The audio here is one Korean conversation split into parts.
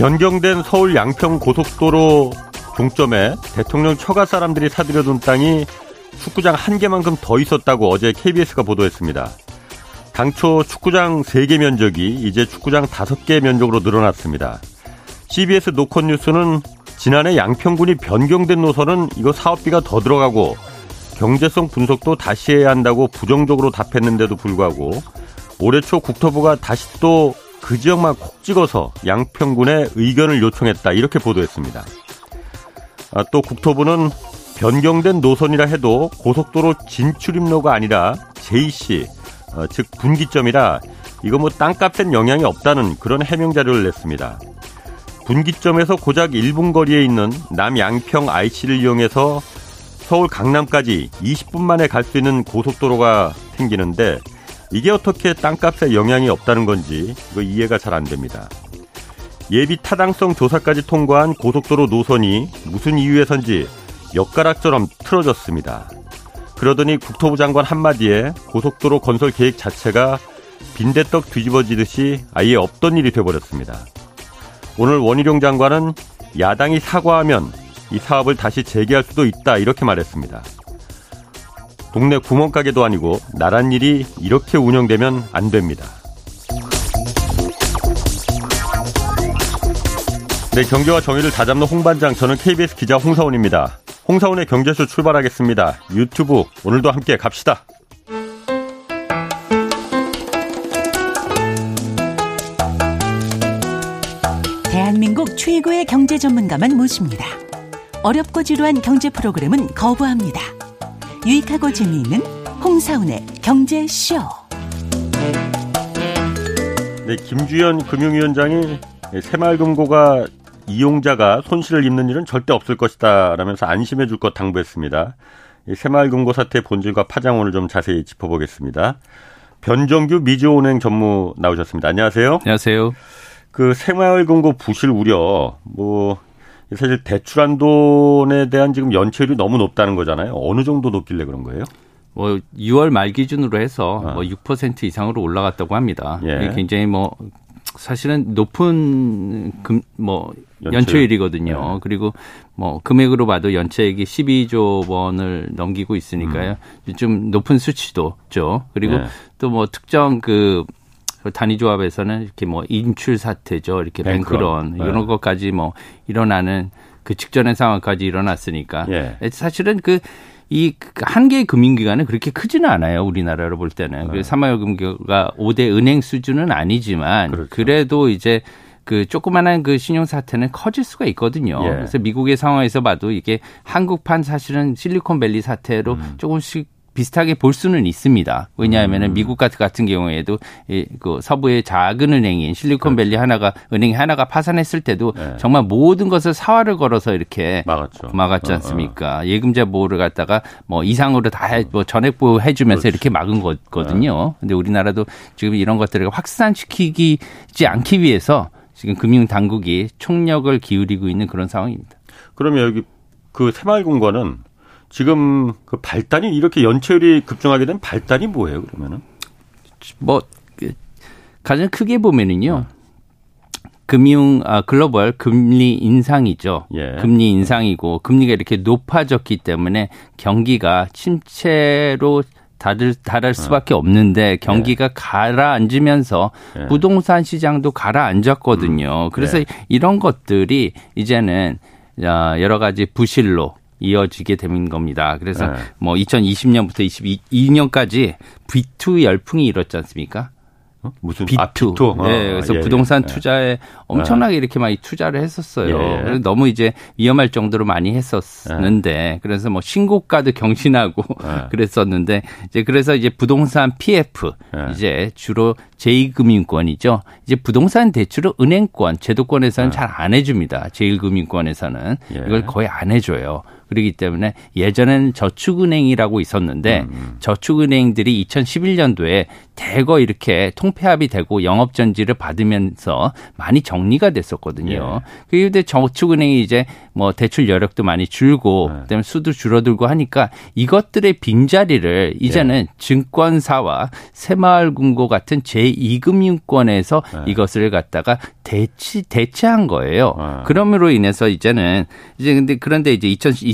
변경된 서울 양평 고속도로 종점에 대통령 처가 사람들이 사들여둔 땅이 축구장 한 개만큼 더 있었다고 어제 KBS가 보도했습니다. 당초 축구장 3개 면적이 이제 축구장 5개 면적으로 늘어났습니다. CBS 노컷 뉴스는 지난해 양평군이 변경된 노선은 이거 사업비가 더 들어가고 경제성 분석도 다시 해야 한다고 부정적으로 답했는데도 불구하고 올해 초 국토부가 다시 또 그 지역만 콕 찍어서 양평군의 의견을 요청했다 이렇게 보도했습니다. 아, 또 국토부는 변경된 노선이라 해도 고속도로 진출입로가 아니라 JC 어, 즉 분기점이라 이거 뭐 땅값엔 영향이 없다는 그런 해명 자료를 냈습니다. 분기점에서 고작 1분 거리에 있는 남양평 IC를 이용해서 서울 강남까지 20분 만에 갈 수 있는 고속도로가 생기는데 이게 어떻게 땅값에 영향이 없다는 건지 이거 이해가 잘 안 됩니다. 예비 타당성 조사까지 통과한 고속도로 노선이 무슨 이유에선지 엿가락처럼 틀어졌습니다. 그러더니 국토부 장관 한마디에 고속도로 건설 계획 자체가 빈대떡 뒤집어지듯이 아예 없던 일이 돼버렸습니다. 오늘 원희룡 장관은 야당이 사과하면 이 사업을 다시 재개할 수도 있다 이렇게 말했습니다. 동네 구멍가게도 아니고 나란 일이 이렇게 운영되면 안 됩니다. 네, 경제와 정의를 다잡는 홍반장, 저는 KBS 기자 홍사원입니다. 홍사원의 경제쇼 출발하겠습니다. 유튜브 오늘도 함께 갑시다. 대한민국 최고의 경제 전문가만 모십니다. 어렵고 지루한 경제 프로그램은 거부합니다. 유익하고 재미있는 홍사운의 경제쇼. 네, 김주현 금융위원장이 새마을금고가 이용자가 손실을 입는 일은 절대 없을 것이다 라면서 안심해 줄 것 당부했습니다. 새마을금고 사태 본질과 파장을 좀 자세히 짚어보겠습니다. 변정규 미주은행 전무 나오셨습니다. 안녕하세요. 안녕하세요. 그 새마을금고 부실 우려 뭐 사실 대출한 돈에 대한 지금 연체율이 너무 높다는 거잖아요. 어느 정도 높길래 그런 거예요? 뭐 6월 말 기준으로 해서 아. 뭐6% 이상으로 올라갔다고 합니다. 예. 굉장히 뭐 사실은 높은 금, 뭐 연체. 연체율이거든요. 네. 그리고 뭐 금액으로 봐도 연체액이 12조 원을 넘기고 있으니까요. 음. 좀 높은 수치도죠. 그리고 네. 또뭐 특정 그 단위조합에서는 이렇게 뭐 인출 사태죠. 이렇게 뱅크런, 뱅크런. 이런 네. 것까지 뭐 일어나는 그 직전의 상황까지 일어났으니까 예. 사실은 그 이한 개의 금융기관은 그렇게 크지는 않아요. 우리나라로 볼 때는. 네. 그 사마여금고가 5대 은행 수준은 아니지만 그렇죠. 그래도 이제 그 조그만한 그 신용 사태는 커질 수가 있거든요. 예. 그래서 미국의 상황에서 봐도 이게 한국판 사실은 실리콘밸리 사태로 음. 조금씩 비슷하게 볼 수는 있습니다. 왜냐하면 음. 미국 같은 경우에도 이, 그 서부의 작은 은행인 실리콘밸리 그렇죠. 하나가 은행 하나가 파산했을 때도 네. 정말 모든 것을 사활을 걸어서 이렇게 막았죠. 막았지 어, 않습니까? 어, 어. 예금자 보호를 갖다가 뭐 이상으로 다뭐 전액 보호 해 주면서 그렇지. 이렇게 막은 거거든요. 네. 근데 우리나라도 지금 이런 것들을 확산시키지 않기 위해서 지금 금융 당국이 총력을 기울이고 있는 그런 상황입니다. 그러면 여기 그 새마을금고는 지금 그 발단이 이렇게 연체율이 급증하게 된 발단이 뭐예요, 그러면은? 뭐, 그 가장 크게 보면은요. 어. 금융 아 글로벌 금리 인상이죠. 예. 금리 인상이고 금리가 이렇게 높아졌기 때문에 경기가 침체로 다들 달할 수밖에 어. 없는데 경기가 예. 가라앉으면서 예. 부동산 시장도 가라앉았거든요. 음. 그래서 예. 이런 것들이 이제는 여러 가지 부실로 이어지게 되는 겁니다. 그래서 네. 뭐 2020년부터 22년까지 B2 열풍이 일었지 않습니까? 어? 무슨 B2. 아, B2. 네, 어, 그래서 예, 부동산 예. 투자에 엄청나게 이렇게 많이 투자를 했었어요. 예. 그래서 너무 이제 위험할 정도로 많이 했었는데 예. 그래서 뭐 신고가도 경신하고 예. 그랬었는데 이제 그래서 이제 부동산 PF 예. 이제 주로 제2금융권이죠. 이제 부동산 대출을 은행권, 제도권에서는 잘 안 해줍니다. 제1금융권에서는 이걸 거의 안 해줘요. 그렇기 때문에 예전에는 저축은행이라고 있었는데 음. 음. 저축은행들이 2011년도에 대거 이렇게 통폐합이 되고 영업 전지를 받으면서 많이 정리가 됐었거든요. 예. 그런데 저축은행이 이제 뭐 대출 여력도 많이 줄고 네. 그다음에 수도 줄어들고 하니까 이것들의 빈자리를 이제는 예. 증권사와 새마을금고 같은 제2금융권에서 네. 이것을 갖다가 대치 대체한 거예요. 아. 그럼으로 인해서 이제는 이제 근데 그런데 이제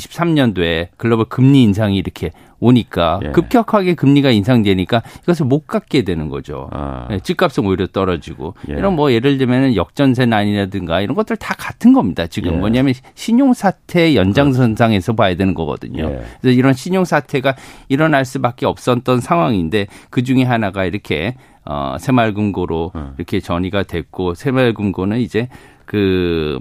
2023년도에 글로벌 금리 인상이 이렇게 오니까 예. 급격하게 금리가 인상되니까 이것을 못 갖게 되는 거죠. 아. 네, 집값은 오히려 떨어지고 예. 이런 뭐 예를 들면은 역전세 난이라든가 이런 것들 다 같은 겁니다. 지금 예. 뭐냐면 신용 사태 연장선상에서 봐야 되는 거거든요. 예. 그래서 이런 신용 사태가 일어날 수밖에 없었던 상황인데 그 중에 하나가 이렇게 어 새마을금고로 음. 이렇게 전이가 됐고 새마을금고는 이제 그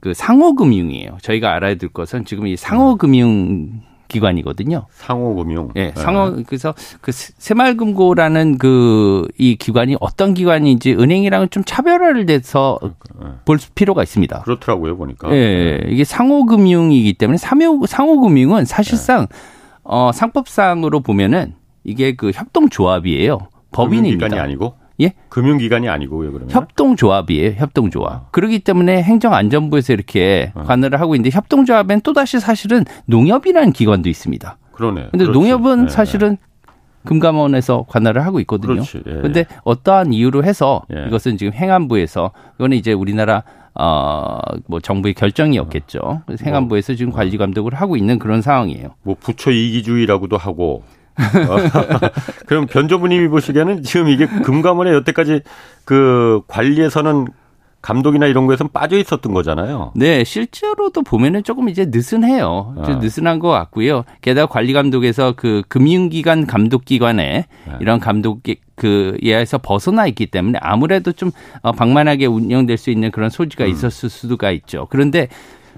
그그 상호금융이에요. 저희가 알아야 될 것은 지금 이 상호금융 기관이거든요. 상호금융. 예, 네, 상호 그래서 그 새마을금고라는 그 이 기관이 어떤 기관인지 은행이랑은 좀 차별화를 돼서 네. 볼 필요가 있습니다. 그렇더라고요 보니까. 예, 네. 이게 상호금융이기 때문에 상호 상호금융은 사실상 네. 어 상법상으로 보면은 이게 그 협동조합이에요. 법인입니다. 기관이 아니고. 예? 금융기관이 아니고요, 그러면. 협동조합이에요, 협동조합. 어. 그렇기 때문에 행정안전부에서 이렇게 어. 관할을 하고 있는데 협동조합엔 또다시 사실은 농협이라는 기관도 있습니다. 그러네. 근데 그렇지. 농협은 네, 사실은 금감원에서 관할을 하고 있거든요. 그렇지. 예, 근데 어떠한 이유로 해서 예. 이것은 지금 행안부에서 이거는 이제 우리나라 어, 뭐 정부의 결정이었겠죠. 행안부에서 지금 관리 감독을 하고 있는 그런 상황이에요. 뭐 부처 이기주의라고도 하고 그럼 변조부님이 보시기에는 지금 이게 금감원의 여태까지 그 관리에서는 감독이나 이런 거에선 빠져 있었던 거잖아요. 네, 실제로도 보면은 조금 이제 느슨해요. 좀 아. 느슨한 것 같고요. 게다가 관리 감독에서 그 금융기관 감독기관에 네. 이런 감독 그 예에서 벗어나 있기 때문에 아무래도 좀 어, 방만하게 운영될 수 있는 그런 소지가 음. 있었을 수가 있죠. 그런데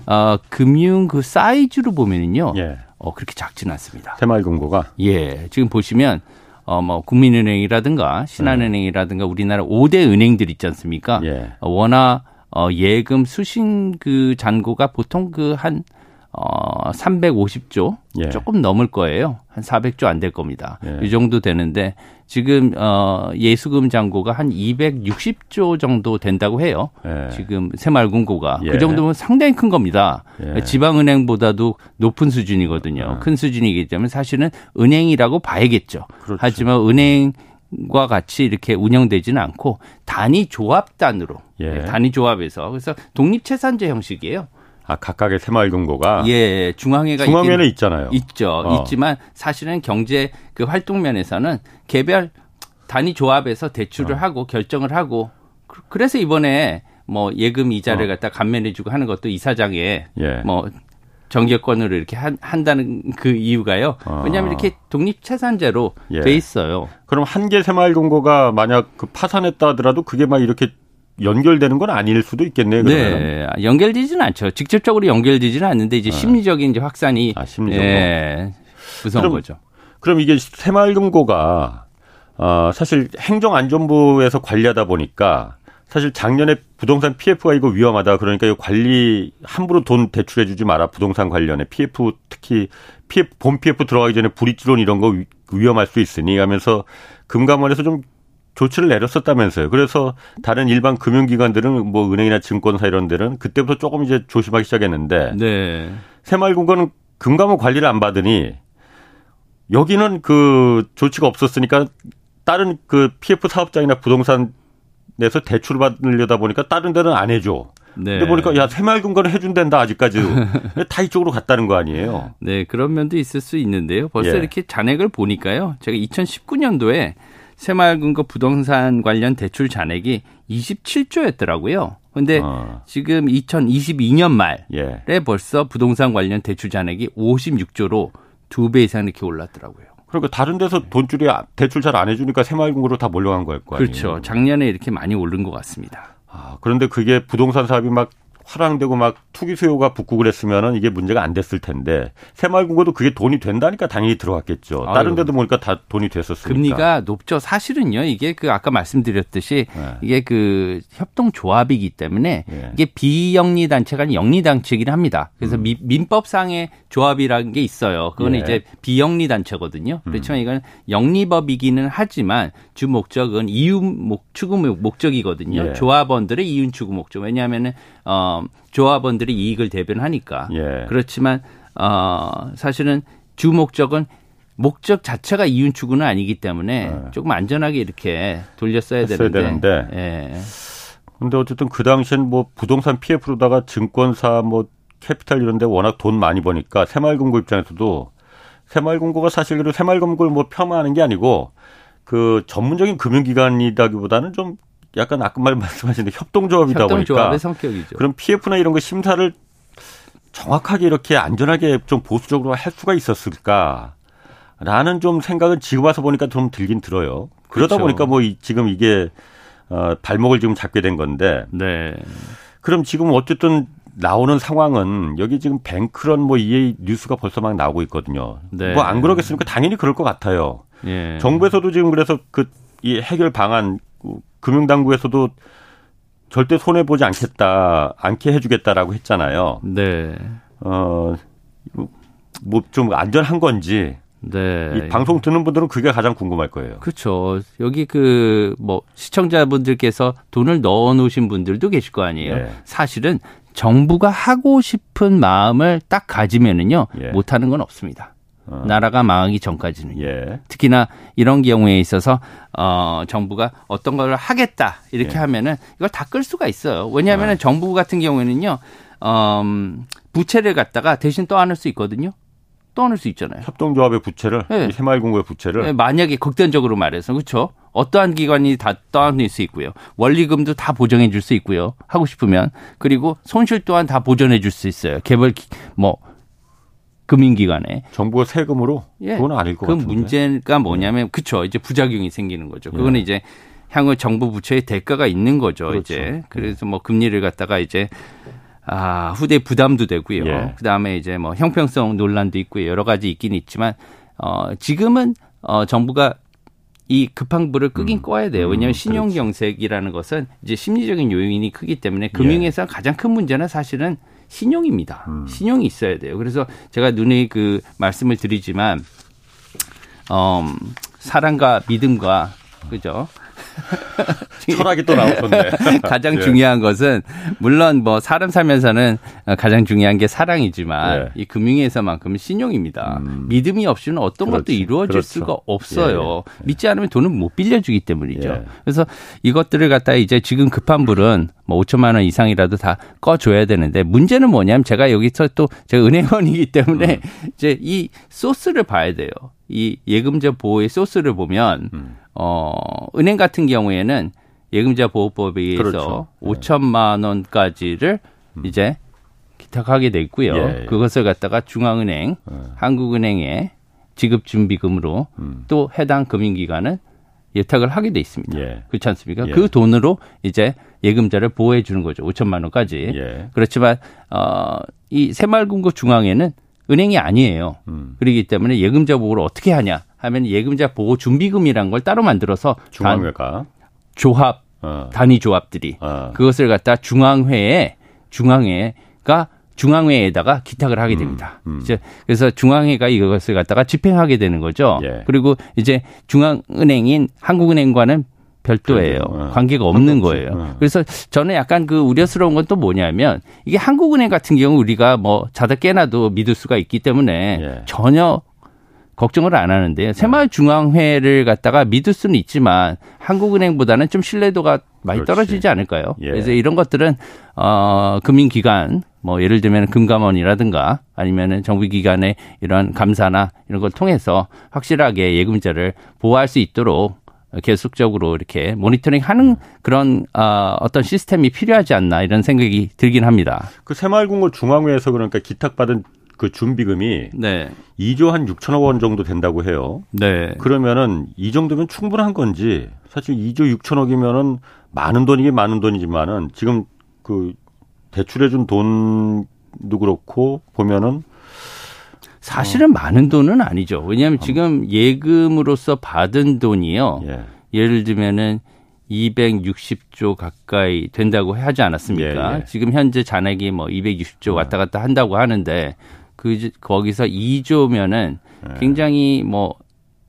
어 금융 그 사이즈로 보면은요. 예. 어, 그렇게 작지는 않습니다. 새마을금고가? 예. 지금 보시면 어, 뭐, 국민은행이라든가 신한은행이라든가 우리나라 5대 은행들 있지 않습니까? 예. 어, 워낙 어, 예금 수신 그 잔고가 보통 그 한 어, 350조 예. 조금 넘을 거예요. 한 400조 안 될 겁니다. 예. 이 정도 되는데 지금 어, 예수금 잔고가 한 260조 정도 된다고 해요. 예. 지금 새마을금고가 예. 그 정도면 상당히 큰 겁니다. 예. 지방은행보다도 높은 수준이거든요. 예. 큰 수준이기 때문에 사실은 은행이라고 봐야겠죠. 그렇죠. 하지만 은행 과 같이 이렇게 운영되지는 않고 단위 조합단으로 단위 조합에서 그래서 독립 채산제 형식이에요. 아, 각각의 새마을금고가 예, 중앙회가 중앙회는 있잖아요. 있죠. 어. 있지만 사실은 경제 그 활동 면에서는 개별 단위 조합에서 대출을 어. 하고 결정을 하고 그래서 이번에 뭐 예금 이자를 어. 갖다 감면해주고 하는 것도 이사장에 예. 뭐 정기권으로 이렇게 한, 한다는 그 이유가요. 어. 왜냐하면 이렇게 독립채산제로 예. 돼 있어요. 그럼 한 개 새마을금고가 만약 그 파산했다 하더라도 그게 막 이렇게 연결되는 건 아닐 수도 있겠네요. 그러면. 네, 연결되지는 않죠. 직접적으로 연결되지는 않는데 이제 아. 심리적인 이제 확산이 아, 심리적 예, 무서운 그럼, 거죠. 그럼 이게 새마을금고가 어, 사실 행정안전부에서 관리하다 보니까 사실 작년에 부동산 PF가 이거 위험하다. 그러니까 이 관리 함부로 돈 대출해 주지 마라. 부동산 관련해 PF 특히 PF 본 PF 들어가기 전에 불이지론 이런 거 위험할 수 있으니 하면서 금감원에서 좀 조치를 내렸었다면서요. 그래서 다른 일반 금융기관들은 뭐 은행이나 증권사 이런 데는 그때부터 조금 이제 조심하기 시작했는데 네. 새마을금고는 금감원 관리를 안 받으니 여기는 그 조치가 없었으니까 다른 그 PF 사업장이나 부동산 내서 대출을 받으려다 보니까 다른 데는 안 해줘. 네. 근데 보니까 야 새마을금고는 해준댄다 아직까지 다 이쪽으로 갔다는 거 아니에요? 네 그런 면도 있을 수 있는데요. 벌써 예. 이렇게 잔액을 보니까요. 제가 2019년도에 새마을금고 부동산 관련 대출 잔액이 27조였더라고요. 근데 어. 지금 2022년 말에 예. 벌써 부동산 관련 대출 잔액이 56조로 두 배 이상 이렇게 올랐더라고요. 그러니까 다른 데서 돈줄이 대출 잘 안 해주니까 새마을금고로 다 몰려간 거일 거 아니에요. 그렇죠. 작년에 이렇게 많이 오른 것 같습니다. 아, 그런데 그게 부동산 사업이 막 화랑되고 막 투기 수요가 붙고 그랬으면은 이게 문제가 안 됐을 텐데 새마을금고도 그게 돈이 된다니까 당연히 들어갔겠죠. 다른 데도 보니까 다 돈이 됐었으니까. 금리가 높죠. 사실은요. 이게 그 아까 말씀드렸듯이 네. 이게 그 협동 조합이기 때문에 네. 이게 비영리 단체가 아닌 영리 단체이긴 합니다. 그래서 음. 민법상의 조합이라는 게 있어요. 그거는 네. 이제 비영리 단체거든요. 음. 그렇지만 이건 영리법이기는 하지만 주 목적은 이윤 목 추구 목적이거든요. 예. 조합원들의 이윤 추구 목적. 왜냐하면은 어 조합원들이 이익을 대변하니까. 예. 그렇지만 어 사실은 주 목적은 목적 자체가 이윤 추구는 아니기 때문에 네. 조금 안전하게 이렇게 돌렸어야 되는데. 되는데. 예. 근데 어쨌든 그 당시엔 뭐 부동산 PF로다가 증권사 뭐 캐피탈 이런 데 워낙 돈 많이 버니까 새마을금고 입장에서도 새마을금고가 사실 그리고 새마을금고를 뭐 폄하하는 게 아니고 그 전문적인 금융기관이다기보다는 좀 약간 아까 말 말씀하신 협동조합이다 협동조합의 보니까 성격이죠. 그럼 PF나 이런 거 심사를 정확하게 이렇게 안전하게 좀 보수적으로 할 수가 있었을까? 라는 좀 생각은 지금 와서 보니까 좀 들긴 들어요. 그러다 그렇죠. 보니까 뭐 지금 이게 어 발목을 지금 잡게 된 건데. 네. 그럼 지금 어쨌든 나오는 상황은 여기 지금 뱅크런 뭐이 뉴스가 벌써 막 나오고 있거든요. 네. 뭐안 그러겠습니까? 당연히 그럴 것 같아요. 예. 정부에서도 지금 그래서 그 이 해결 방안 금융당국에서도 절대 손해 보지 않겠다, 않게 해주겠다라고 했잖아요. 네. 어, 뭐 좀 안전한 건지. 네. 이 방송 듣는 분들은 그게 가장 궁금할 거예요. 그렇죠. 여기 그 뭐 시청자분들께서 돈을 넣어 놓으신 분들도 계실 거 아니에요. 네. 사실은 정부가 하고 싶은 마음을 딱 가지면은요 예. 못하는 건 없습니다. 어. 나라가 망하기 전까지는 예. 특히나 이런 경우에 있어서 어 정부가 어떤 걸 하겠다 이렇게 예. 하면은 이걸 다 끌 수가 있어요. 왜냐하면 은 어. 정부 같은 경우에는요 어, 부채를 갖다가 대신 떠안을 수 있거든요. 떠안을 수 있잖아요. 협동조합의 부채를 네. 새마을금고의 부채를 네, 만약에 극단적으로 말해서 그렇죠. 어떠한 기관이 다 떠안을 수 있고요. 원리금도 다 보정해 줄 수 있고요. 하고 싶으면 그리고 손실 또한 다 보전해 줄 수 있어요. 개별 뭐 금융기관에 정부가 세금으로 예. 그건 아닐 것 그 같은데. 문제가 뭐냐면 네. 그쵸 이제 부작용이 생기는 거죠. 그거는 예. 이제 향후 정부 부채의 대가가 있는 거죠. 그렇죠. 이제 그래서 뭐 금리를 갖다가 이제 아 후대 부담도 되고요. 예. 그 다음에 이제 뭐 형평성 논란도 있고 여러 가지 있긴 있지만 어 지금은 어 정부가 이 급한 불을 끄긴 음. 꺼야 돼요. 왜냐하면 음, 신용 경색이라는 것은 이제 심리적인 요인이 크기 때문에 금융에서 예. 가장 큰 문제는 사실은 신용입니다. 음. 신용이 있어야 돼요. 그래서 제가 눈에 그 말씀을 드리지만 어, 사랑과 믿음과 그죠? 철학이 또 나오던데. 가장 예. 중요한 것은 물론 뭐 사람 살면서는 가장 중요한 게 사랑이지만 예. 이 금융에서만큼 신용입니다. 음. 믿음이 없이는 어떤 그렇지. 것도 이루어질 그렇죠. 수가 없어요. 예. 믿지 않으면 돈은 못 빌려주기 때문이죠. 예. 그래서 이것들을 갖다 이제 지금 급한 불은 뭐 5천만 원 이상이라도 다 꺼줘야 되는데 문제는 뭐냐면 제가 여기서 또 제가 은행원이기 때문에 음. 이제 이 소스를 봐야 돼요. 이 예금자 보호의 소스를 보면 음. 어 은행 같은 경우에는 예금자 보호법에 의해서 그렇죠. 5천만 원까지를 음. 이제 기탁하게 돼 있고요. 예, 예. 그것을 갖다가 중앙은행, 예. 한국은행에 지급 준비금으로 음. 또 해당 금융기관은 예탁을 하게 돼 있습니다. 예. 그렇지 않습니까? 예. 그 돈으로 이제 예금자를 보호해 주는 거죠. 5천만 원까지. 예. 그렇지만 어 이 새마을금고 중앙에는 은행이 아니에요. 음. 그렇기 때문에 예금자 보호를 어떻게 하냐 하면 예금자 보호 준비금이란 걸 따로 만들어서 중앙회가 조합 어. 단위 조합들이 어. 그것을 갖다 중앙회에 중앙회가 중앙회에다가 기탁을 하게 음, 됩니다. 음, 음. 이제 그래서 중앙회가 이것을 갖다가 집행하게 되는 거죠. 예. 그리고 이제 중앙은행인 한국은행과는 별도예요. 어. 관계가 없는 거예요. 어. 그래서 저는 약간 그 우려스러운 건 또 뭐냐면 이게 한국은행 같은 경우 우리가 뭐 자다 깨나도 믿을 수가 있기 때문에 예. 전혀 걱정을 안 하는데요. 새마을중앙회를 갖다가 믿을 수는 있지만 한국은행보다는 좀 신뢰도가 많이 그렇지. 떨어지지 않을까요? 예. 그래서 이런 것들은 어 금융기관 뭐 예를 들면 금감원이라든가 아니면은 정부기관의 이런 감사나 이런 걸 통해서 확실하게 예금자를 보호할 수 있도록 계속적으로 이렇게 모니터링 하는 그런 어, 어떤 시스템이 필요하지 않나 이런 생각이 들긴 합니다. 그 새마을금고 중앙회에서 그러니까 기탁받은 그 준비금이 네. 2조 한 6천억 원 정도 된다고 해요. 네. 그러면은 이 정도면 충분한 건지 사실 2조 6천억이면은 많은 돈이긴 많은 돈이지만은 지금 그 대출해 준 돈도 그렇고 보면은 사실은 어. 많은 돈은 아니죠. 왜냐하면 어. 지금 예금으로서 받은 돈이요. 예. 예를 들면은 260조 가까이 된다고 하지 않았습니까? 예, 예. 지금 현재 잔액이 뭐 260조 왔다 갔다 한다고 하는데 그 거기서 2조면은 예. 굉장히 뭐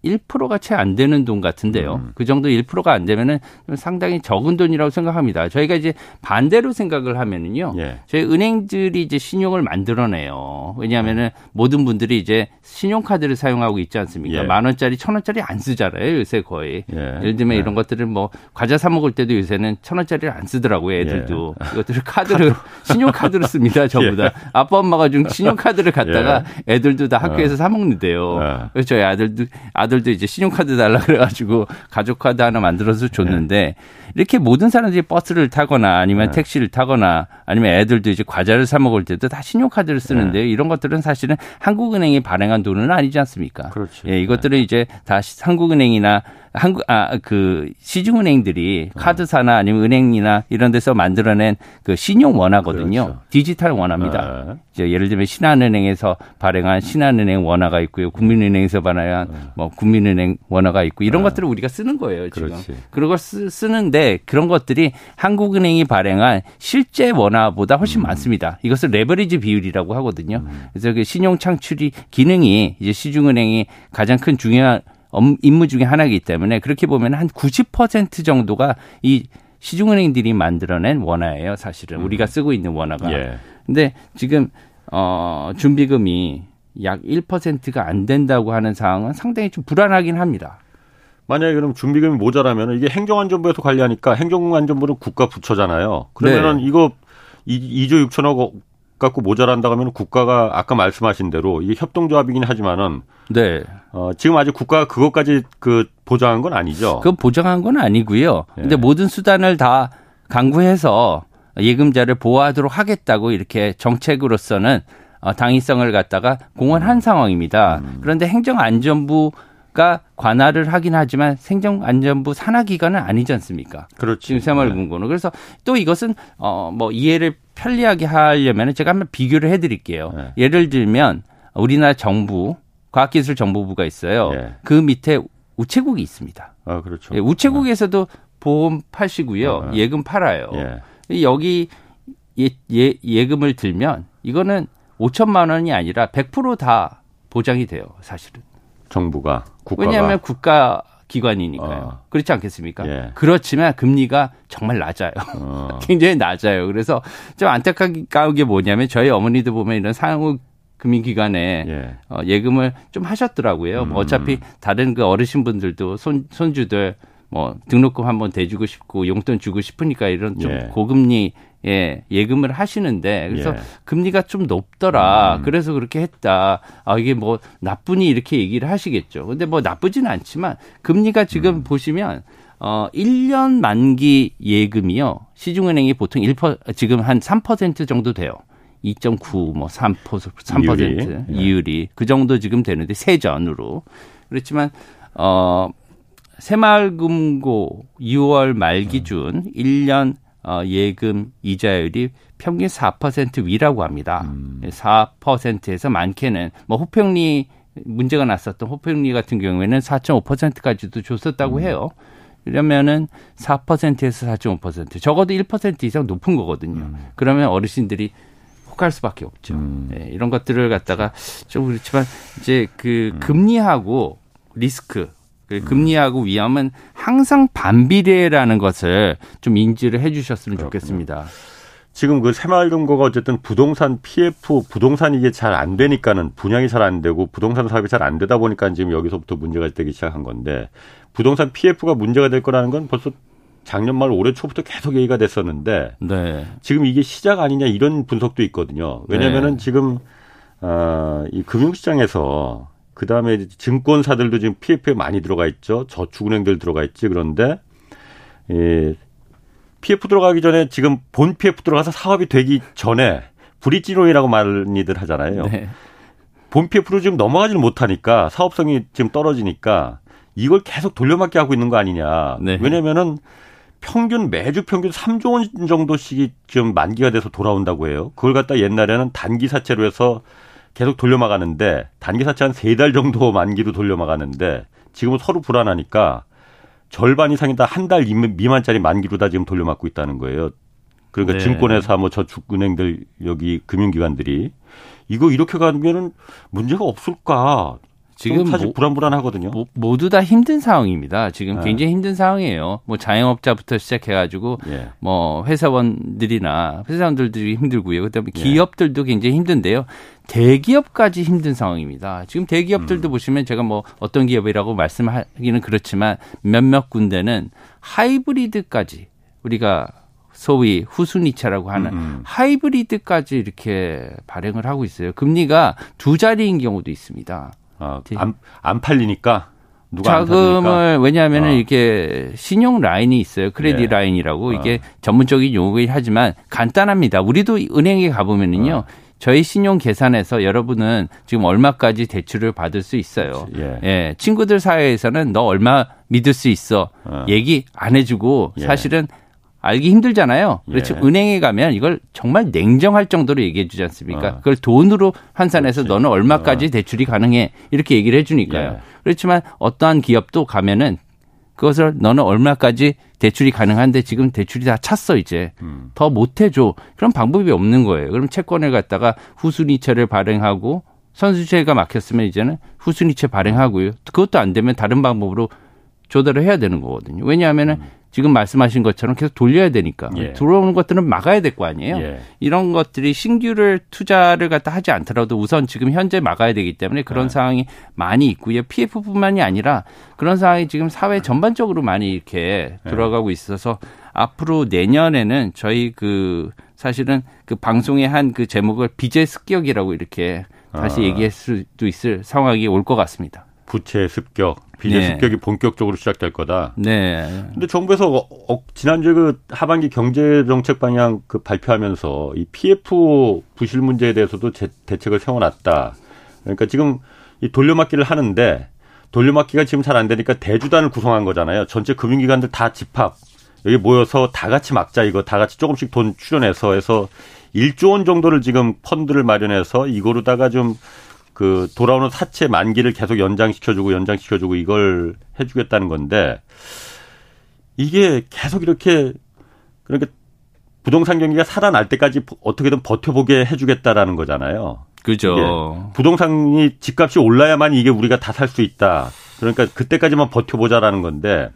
1%가 채 안 되는 돈 같은데요. 음. 그 정도 1%가 안 되면은 상당히 적은 돈이라고 생각합니다. 저희가 이제 반대로 생각을 하면은요. 예. 저희 은행들이 이제 신용을 만들어내요. 왜냐하면은 음. 모든 분들이 이제 신용카드를 사용하고 있지 않습니까? 예. 만 원짜리, 천 원짜리 안 쓰잖아요. 요새 거의. 예. 를 들면 예. 이런 것들을 뭐 과자 사 먹을 때도 요새는 천 원짜리를 안 쓰더라고요. 애들도. 예. 이것들을 카드를 신용카드로 씁니다. 전부 다. 예. 아빠 엄마가 준 신용카드를 갖다가 애들도 다 학교에서 어. 사 먹는데요. 그래서 저희 아들도 아들 도 이제 신용카드 달라 그래가지고 가족카드 하나 만들어서 줬는데 이렇게 모든 사람들이 버스를 타거나 아니면 네. 택시를 타거나 아니면 애들도 이제 과자를 사 먹을 때도 다 신용카드를 쓰는데 네. 이런 것들은 사실은 한국은행이 발행한 돈은 아니지 않습니까? 그렇죠. 예, 이것들은 네. 이제 다 한국은행이나 한국 아 그 시중은행들이 카드사나 아니면 은행이나 이런 데서 만들어낸 그 신용 원화거든요. 그렇죠. 디지털 원화입니다. 네. 이제 예를 들면 신한은행에서 발행한 신한은행 원화가 있고요. 국민은행에서 발행한 네. 뭐 국민은행 원화가 있고 이런 네. 것들을 우리가 쓰는 거예요. 지금 그렇지. 그런 걸 쓰, 쓰는데 그런 것들이 한국은행이 발행한 실제 원화보다 훨씬 음. 많습니다. 이것을 레버리지 비율이라고 하거든요. 음. 그래서 그 신용 창출이 기능이 이제 시중은행이 가장 큰 중요한 임무 중에 하나이기 때문에 그렇게 보면 한 90% 정도가 이 시중은행들이 만들어낸 원화예요, 사실은. 음. 우리가 쓰고 있는 원화가. 예. 근데 지금 어 준비금이 약 1%가 안 된다고 하는 상황은 상당히 좀 불안하긴 합니다. 만약에 그럼 준비금이 모자라면 이게 행정안전부에서 관리하니까 행정안전부는 국가 부처잖아요. 그러면은 네. 이거 2조 6천억 갖고 모자란다 하면 국가가 아까 말씀하신 대로 이게 협동조합이긴 하지만은 네. 어, 지금 아직 국가가 그것까지 그 보장한 건 아니죠. 그 보장한 건 아니고요. 네. 근데 모든 수단을 다 강구해서 예금자를 보호하도록 하겠다고 이렇게 정책으로서는 어, 당위성을 갖다가 공언한 음. 상황입니다. 음. 그런데 행정안전부 가 관할을 하긴 하지만 생정안전부 산하기관은 아니지 않습니까? 그렇죠. 지금 새마을금고는. 네. 그래서 또 이것은 어 뭐 이해를 편리하게 하려면 제가 한번 비교를 해드릴게요. 네. 예를 들면 우리나라 정부 과학기술정보부가 있어요. 네. 그 밑에 우체국이 있습니다. 아 그렇죠. 예, 우체국에서도 보험 파시고요, 네. 예금 팔아요. 예. 여기 예, 예, 예금을 들면 이거는 5천만 원이 아니라 100%다 보장이 돼요, 사실은. 정부가 국가가. 왜냐하면 국가 기관이니까요. 어. 그렇지 않겠습니까? 예. 그렇지만 금리가 정말 낮아요. 어. 굉장히 낮아요. 그래서 좀 안타까운 게 뭐냐면 저희 어머니도 보면 이런 상호 금융기관에 예. 어, 예금을 좀 하셨더라고요. 음. 뭐 어차피 다른 그 어르신분들도 손, 손주들 뭐 등록금 한번 대주고 싶고 용돈 주고 싶으니까 이런 좀 예. 고금리 예, 예금을 하시는데 그래서 예. 금리가 좀 높더라. 음. 그래서 그렇게 했다. 아, 이게 뭐 나쁘니 이렇게 얘기를 하시겠죠. 근데 뭐 나쁘지는 않지만 금리가 지금 음. 보시면 어 1년 만기 예금이요. 시중은행이 보통 1% 지금 한 3% 정도 돼요. 2.9 뭐 3% 3% 이율이, 이율이 그 정도 지금 되는데 세전으로. 그렇지만 어 새마을금고 6월 말 기준 음. 1년 어, 예금 이자율이 평균 4% 위라고 합니다. 음. 4%에서 많게는 뭐 호평리 문제가 났었던 호평리 같은 경우에는 4.5%까지도 줬었다고 음. 해요. 이러면은 4%에서 4.5% 적어도 1% 이상 높은 거거든요. 음. 그러면 어르신들이 혹할 수밖에 없죠. 음. 네, 이런 것들을 갖다가 좀 그렇지만 이제 그 음. 금리하고 리스크 그 금리하고 위험은 항상 반비례라는 것을 좀 인지를 해 주셨으면 좋겠습니다. 지금 그 새마을금고가 어쨌든 부동산 PF 부동산 이게 잘 안 되니까는 분양이 잘 안 되고 부동산 사업이 잘 안 되다 보니까 지금 여기서부터 문제가 되기 시작한 건데 부동산 PF가 문제가 될 거라는 건 벌써 작년 말 올해 초부터 계속 얘기가 됐었는데 네. 지금 이게 시작 아니냐 이런 분석도 있거든요. 왜냐면은 네. 지금 어 이 금융시장에서 그 다음에 증권사들도 지금 PF에 많이 들어가 있죠. 저축은행들 들어가 있지. 그런데 예, PF 들어가기 전에 지금 본 PF 들어가서 사업이 되기 전에 브릿지론이라고 많이들 하잖아요. 네. 본 PF로 지금 넘어가지를 못하니까 사업성이 지금 떨어지니까 이걸 계속 돌려막기 하고 있는 거 아니냐. 네. 왜냐면은 평균 매주 평균 3조 원 정도씩이 지금 만기가 돼서 돌아온다고 해요. 그걸 갖다 옛날에는 단기 사채로 해서 계속 돌려막았는데 단기 사채 한 세 달 정도 만기로 돌려막았는데 지금은 서로 불안하니까 절반 이상이 다 한 달 미만짜리 만기로 다 지금 돌려막고 있다는 거예요. 그러니까 네. 증권회사 뭐 저축은행들 여기 금융기관들이 이거 이렇게 가면은 문제가 없을까? 지금 사실 모, 불안불안하거든요. 모, 모두 다 힘든 상황입니다. 지금 네. 굉장히 힘든 상황이에요. 뭐 자영업자부터 시작해가지고 예. 뭐 회사원들이나 회사원들도 힘들고요. 그다음에 예. 기업들도 굉장히 힘든데요. 대기업까지 힘든 상황입니다. 지금 대기업들도 음. 보시면 제가 뭐 어떤 기업이라고 말씀하기는 그렇지만 몇몇 군데는 하이브리드까지 우리가 소위 후순위차라고 하는 음. 음. 하이브리드까지 이렇게 발행을 하고 있어요. 금리가 두 자리인 경우도 있습니다. 아, 안, 안 팔리니까 누가 자금을 왜냐하면 어. 이렇게 신용 라인이 있어요. 크레딧 예. 라인이라고 이게 어. 전문적인 용어이긴 하지만 간단합니다. 우리도 은행에 가보면은요. 어. 저희 신용 계산에서 여러분은 지금 얼마까지 대출을 받을 수 있어요. 예. 예. 친구들 사이에서는 너 얼마 믿을 수 있어. 어. 얘기 안 해주고 예. 사실은 알기 힘들잖아요. 그렇죠. 예. 은행에 가면 이걸 정말 냉정할 정도로 얘기해 주지 않습니까? 어. 그걸 돈으로 환산해서 그렇지. 너는 얼마까지 어. 대출이 가능해. 이렇게 얘기를 해 주니까요. 예. 그렇지만 어떠한 기업도 가면은 그것을 너는 얼마까지 대출이 가능한데 지금 대출이 다 찼어 이제 음. 더 못 해줘 그런 방법이 없는 거예요. 그럼 채권을 갖다가 후순위채를 발행하고 선수채가 막혔으면 이제는 후순위채 발행하고요. 그것도 안 되면 다른 방법으로 조달을 해야 되는 거거든요. 왜냐하면은 음. 지금 말씀하신 것처럼 계속 돌려야 되니까 예. 들어오는 것들은 막아야 될 거 아니에요. 예. 이런 것들이 신규를 투자를 갖다 하지 않더라도 우선 지금 현재 막아야 되기 때문에 그런 예. 상황이 많이 있고요. PF뿐만이 아니라 그런 상황이 지금 사회 전반적으로 많이 이렇게 예. 돌아가고 있어서 앞으로 내년에는 저희 그 사실은 그 방송의 한 그 제목을 비제 습격이라고 이렇게 다시 아. 얘기할 수도 있을 상황이 올 것 같습니다. 부채 습격, 비제 네. 습격이 본격적으로 시작될 거다. 네. 근데 정부에서 어, 어, 지난주에 그 하반기 경제 정책 방향 그 발표하면서 이 PF 부실 문제에 대해서도 제, 대책을 세워놨다. 그러니까 지금 이 돌려막기를 하는데 돌려막기가 지금 잘 안 되니까 대주단을 구성한 거잖아요. 전체 금융기관들 다 집합 여기 모여서 다 같이 막자 이거 다 같이 조금씩 돈 출연해서 해서 1조 원 정도를 지금 펀드를 마련해서 이거로다가 좀 그 돌아오는 사채 만기를 계속 연장시켜주고 연장시켜주고 이걸 해주겠다는 건데 이게 계속 이렇게 그러니까 부동산 경기가 살아날 때까지 어떻게든 버텨보게 해주겠다라는 거잖아요. 그죠. 부동산이 집값이 올라야만 이게 우리가 다 살 수 있다. 그러니까 그때까지만 버텨보자라는 건데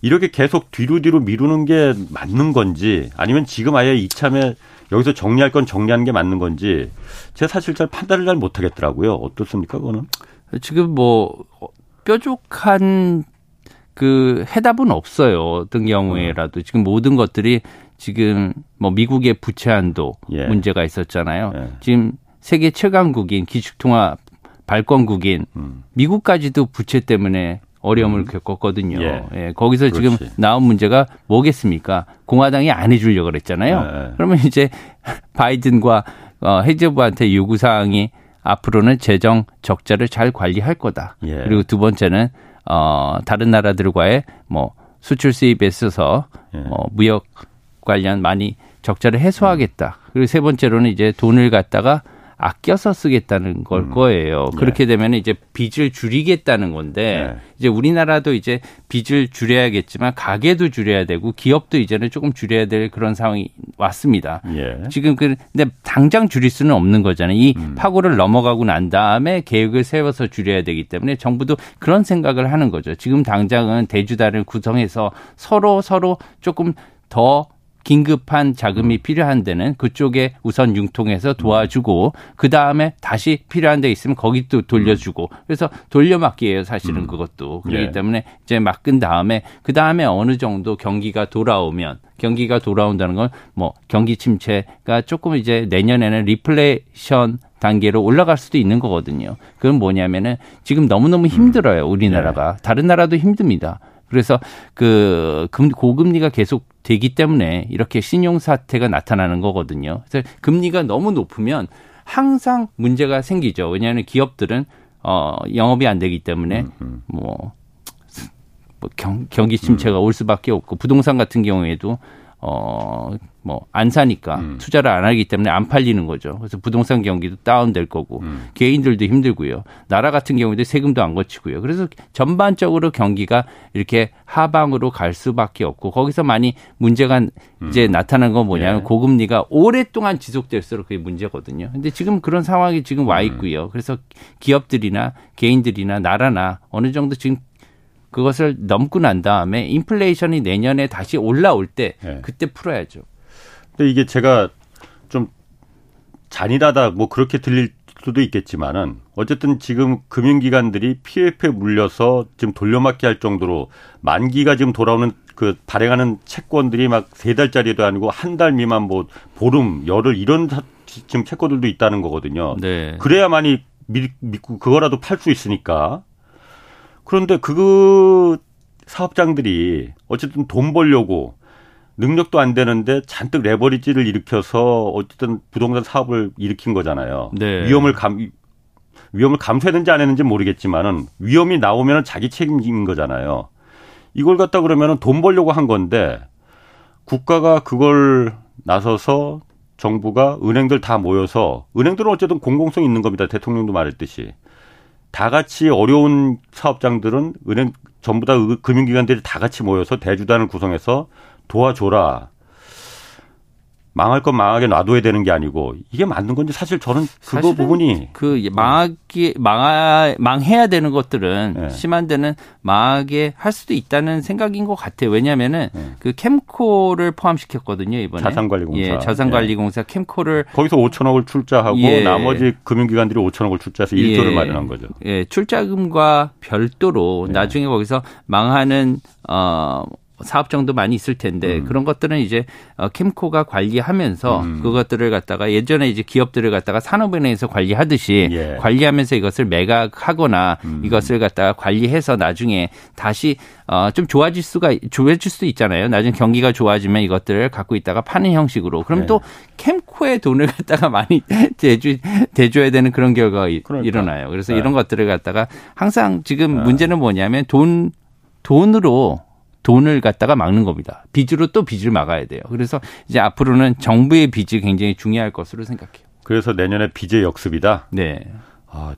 이렇게 계속 뒤로 뒤로 미루는 게 맞는 건지 아니면 지금 아예 이참에 여기서 정리할 건 정리하는 게 맞는 건지 제가 사실 잘 판단을 잘 못하겠더라고요. 어떻습니까, 그거는? 지금 뭐 뾰족한 그 해답은 없어요. 어떤 경우에라도 지금 모든 것들이 지금 뭐 미국의 부채 한도 예. 문제가 있었잖아요. 예. 지금 세계 최강국인 기축통화 발권국인 음. 미국까지도 부채 때문에 어려움을 음. 겪었거든요. 예. 예. 거기서 그렇지. 지금 나온 문제가 뭐겠습니까? 공화당이 안 해주려고 그랬잖아요. 예. 그러면 이제 바이든과 어, 헤즈부한테 요구 사항이 앞으로는 재정 적자를 잘 관리할 거다. 예. 그리고 두 번째는 어, 다른 나라들과의 뭐 수출 수입에 있어서 예. 어, 무역 관련 많이 적자를 해소하겠다. 그리고 세 번째로는 이제 돈을 갖다가 아껴서 쓰겠다는 걸 음. 거예요. 네. 그렇게 되면 이제 빚을 줄이겠다는 건데 네. 이제 우리나라도 이제 빚을 줄여야겠지만 가게도 줄여야 되고 기업도 이제는 조금 줄여야 될 그런 상황이 왔습니다. 예. 지금 그 근데 당장 줄일 수는 없는 거잖아요. 이 음. 파고를 넘어가고 난 다음에 계획을 세워서 줄여야 되기 때문에 정부도 그런 생각을 하는 거죠. 지금 당장은 대주단을 구성해서 서로 서로 조금 더 긴급한 자금이 음. 필요한 데는 그쪽에 우선 융통해서 도와주고 그 다음에 다시 필요한 데 있으면 거기 또 돌려주고 음. 그래서 돌려막기예요 사실은 음. 그것도 그렇기 네. 때문에 이제 막은 다음에 그 다음에 어느 정도 경기가 돌아오면 경기가 돌아온다는 건 뭐 경기 침체가 조금 이제 내년에는 리플레이션 단계로 올라갈 수도 있는 거거든요. 그건 뭐냐면은 지금 너무너무 힘들어요. 우리나라가. 네. 다른 나라도 힘듭니다. 그래서 그 고금리가 계속 되기 때문에 이렇게 신용 사태가 나타나는 거거든요. 그래서 금리가 너무 높으면 항상 문제가 생기죠. 왜냐하면 기업들은 어 영업이 안 되기 때문에. 뭐, 뭐 경, 경기 침체가 올 수밖에 없고 부동산 같은 경우에도 어, 뭐, 안 사니까 음. 투자를 안 하기 때문에 안 팔리는 거죠. 그래서 부동산 경기도 다운될 거고, 음. 개인들도 힘들고요. 나라 같은 경우에도 세금도 안 거치고요. 그래서 전반적으로 경기가 이렇게 하방으로 갈 수밖에 없고, 거기서 많이 문제가 음. 이제 나타난 건 뭐냐면 예. 고금리가 오랫동안 지속될수록 그게 문제거든요. 근데 지금 그런 상황이 지금 와 음. 있고요. 그래서 기업들이나 개인들이나 나라나 어느 정도 지금 그것을 넘고 난 다음에 인플레이션이 내년에 다시 올라올 때 네. 그때 풀어야죠. 근데 이게 제가 좀 잔인하다 뭐 그렇게 들릴 수도 있겠지만은 어쨌든 지금 금융기관들이 PF에 물려서 지금 돌려막기 할 정도로 만기가 지금 돌아오는 그 발행하는 채권들이 막 세 달짜리도 아니고 한 달 미만 뭐 보름 열흘 이런 지금 채권들도 있다는 거거든요. 네. 그래야만이 믿고 그거라도 팔 수 있으니까 그런데 그 사업장들이 어쨌든 돈 벌려고 능력도 안 되는데 잔뜩 레버리지를 일으켜서 어쨌든 부동산 사업을 일으킨 거잖아요. 네. 위험을 감 위험을 감수했는지 안 했는지 모르겠지만은 위험이 나오면 자기 책임인 거잖아요. 이걸 갖다 그러면은 돈 벌려고 한 건데 국가가 그걸 나서서 정부가 은행들 다 모여서 은행들은 어쨌든 공공성 있는 겁니다. 대통령도 말했듯이. 다 같이 어려운 사업장들은 은행 전부 다 금융기관들이 다 같이 모여서 대주단을 구성해서 도와줘라. 망할 건 망하게 놔둬야 되는 게 아니고 이게 맞는 건지 사실 저는 그거 부분이 그 망하기 망하 망해야 되는 것들은 네. 심한 데는 망하게 할 수도 있다는 생각인 것 같아요. 왜냐하면은 네. 그 캠코를 포함시켰거든요 이번에 자산관리공사 예, 자산관리공사 네. 캠코를 거기서 5천억을 출자하고 예. 나머지 금융기관들이 5천억을 출자해서 1조를 예. 마련한 거죠. 예, 출자금과 별도로 네. 나중에 거기서 망하는 어 사업정도 많이 있을 텐데 음. 그런 것들은 이제 어, 캠코가 관리하면서 음. 그것들을 갖다가 예전에 이제 기업들을 갖다가 산업은행에서 관리하듯이 예. 관리하면서 이것을 매각하거나 음. 이것을 갖다가 관리해서 나중에 다시 어, 좀 좋아질 수가 좋아질 수도 있잖아요. 나중에 경기가 좋아지면 이것들을 갖고 있다가 파는 형식으로. 그럼 네. 또 캠코의 돈을 갖다가 많이 대주 대줘야 되는 그런 결과가 그러니까. 일어나요. 그래서 네. 이런 것들을 갖다가 항상 지금 네. 문제는 뭐냐면 돈 돈으로 돈을 갖다가 막는 겁니다. 빚으로 또 빚을 막아야 돼요. 그래서 이제 앞으로는 정부의 빚이 굉장히 중요할 것으로 생각해요. 그래서 내년에 빚의 역습이다. 네. 아,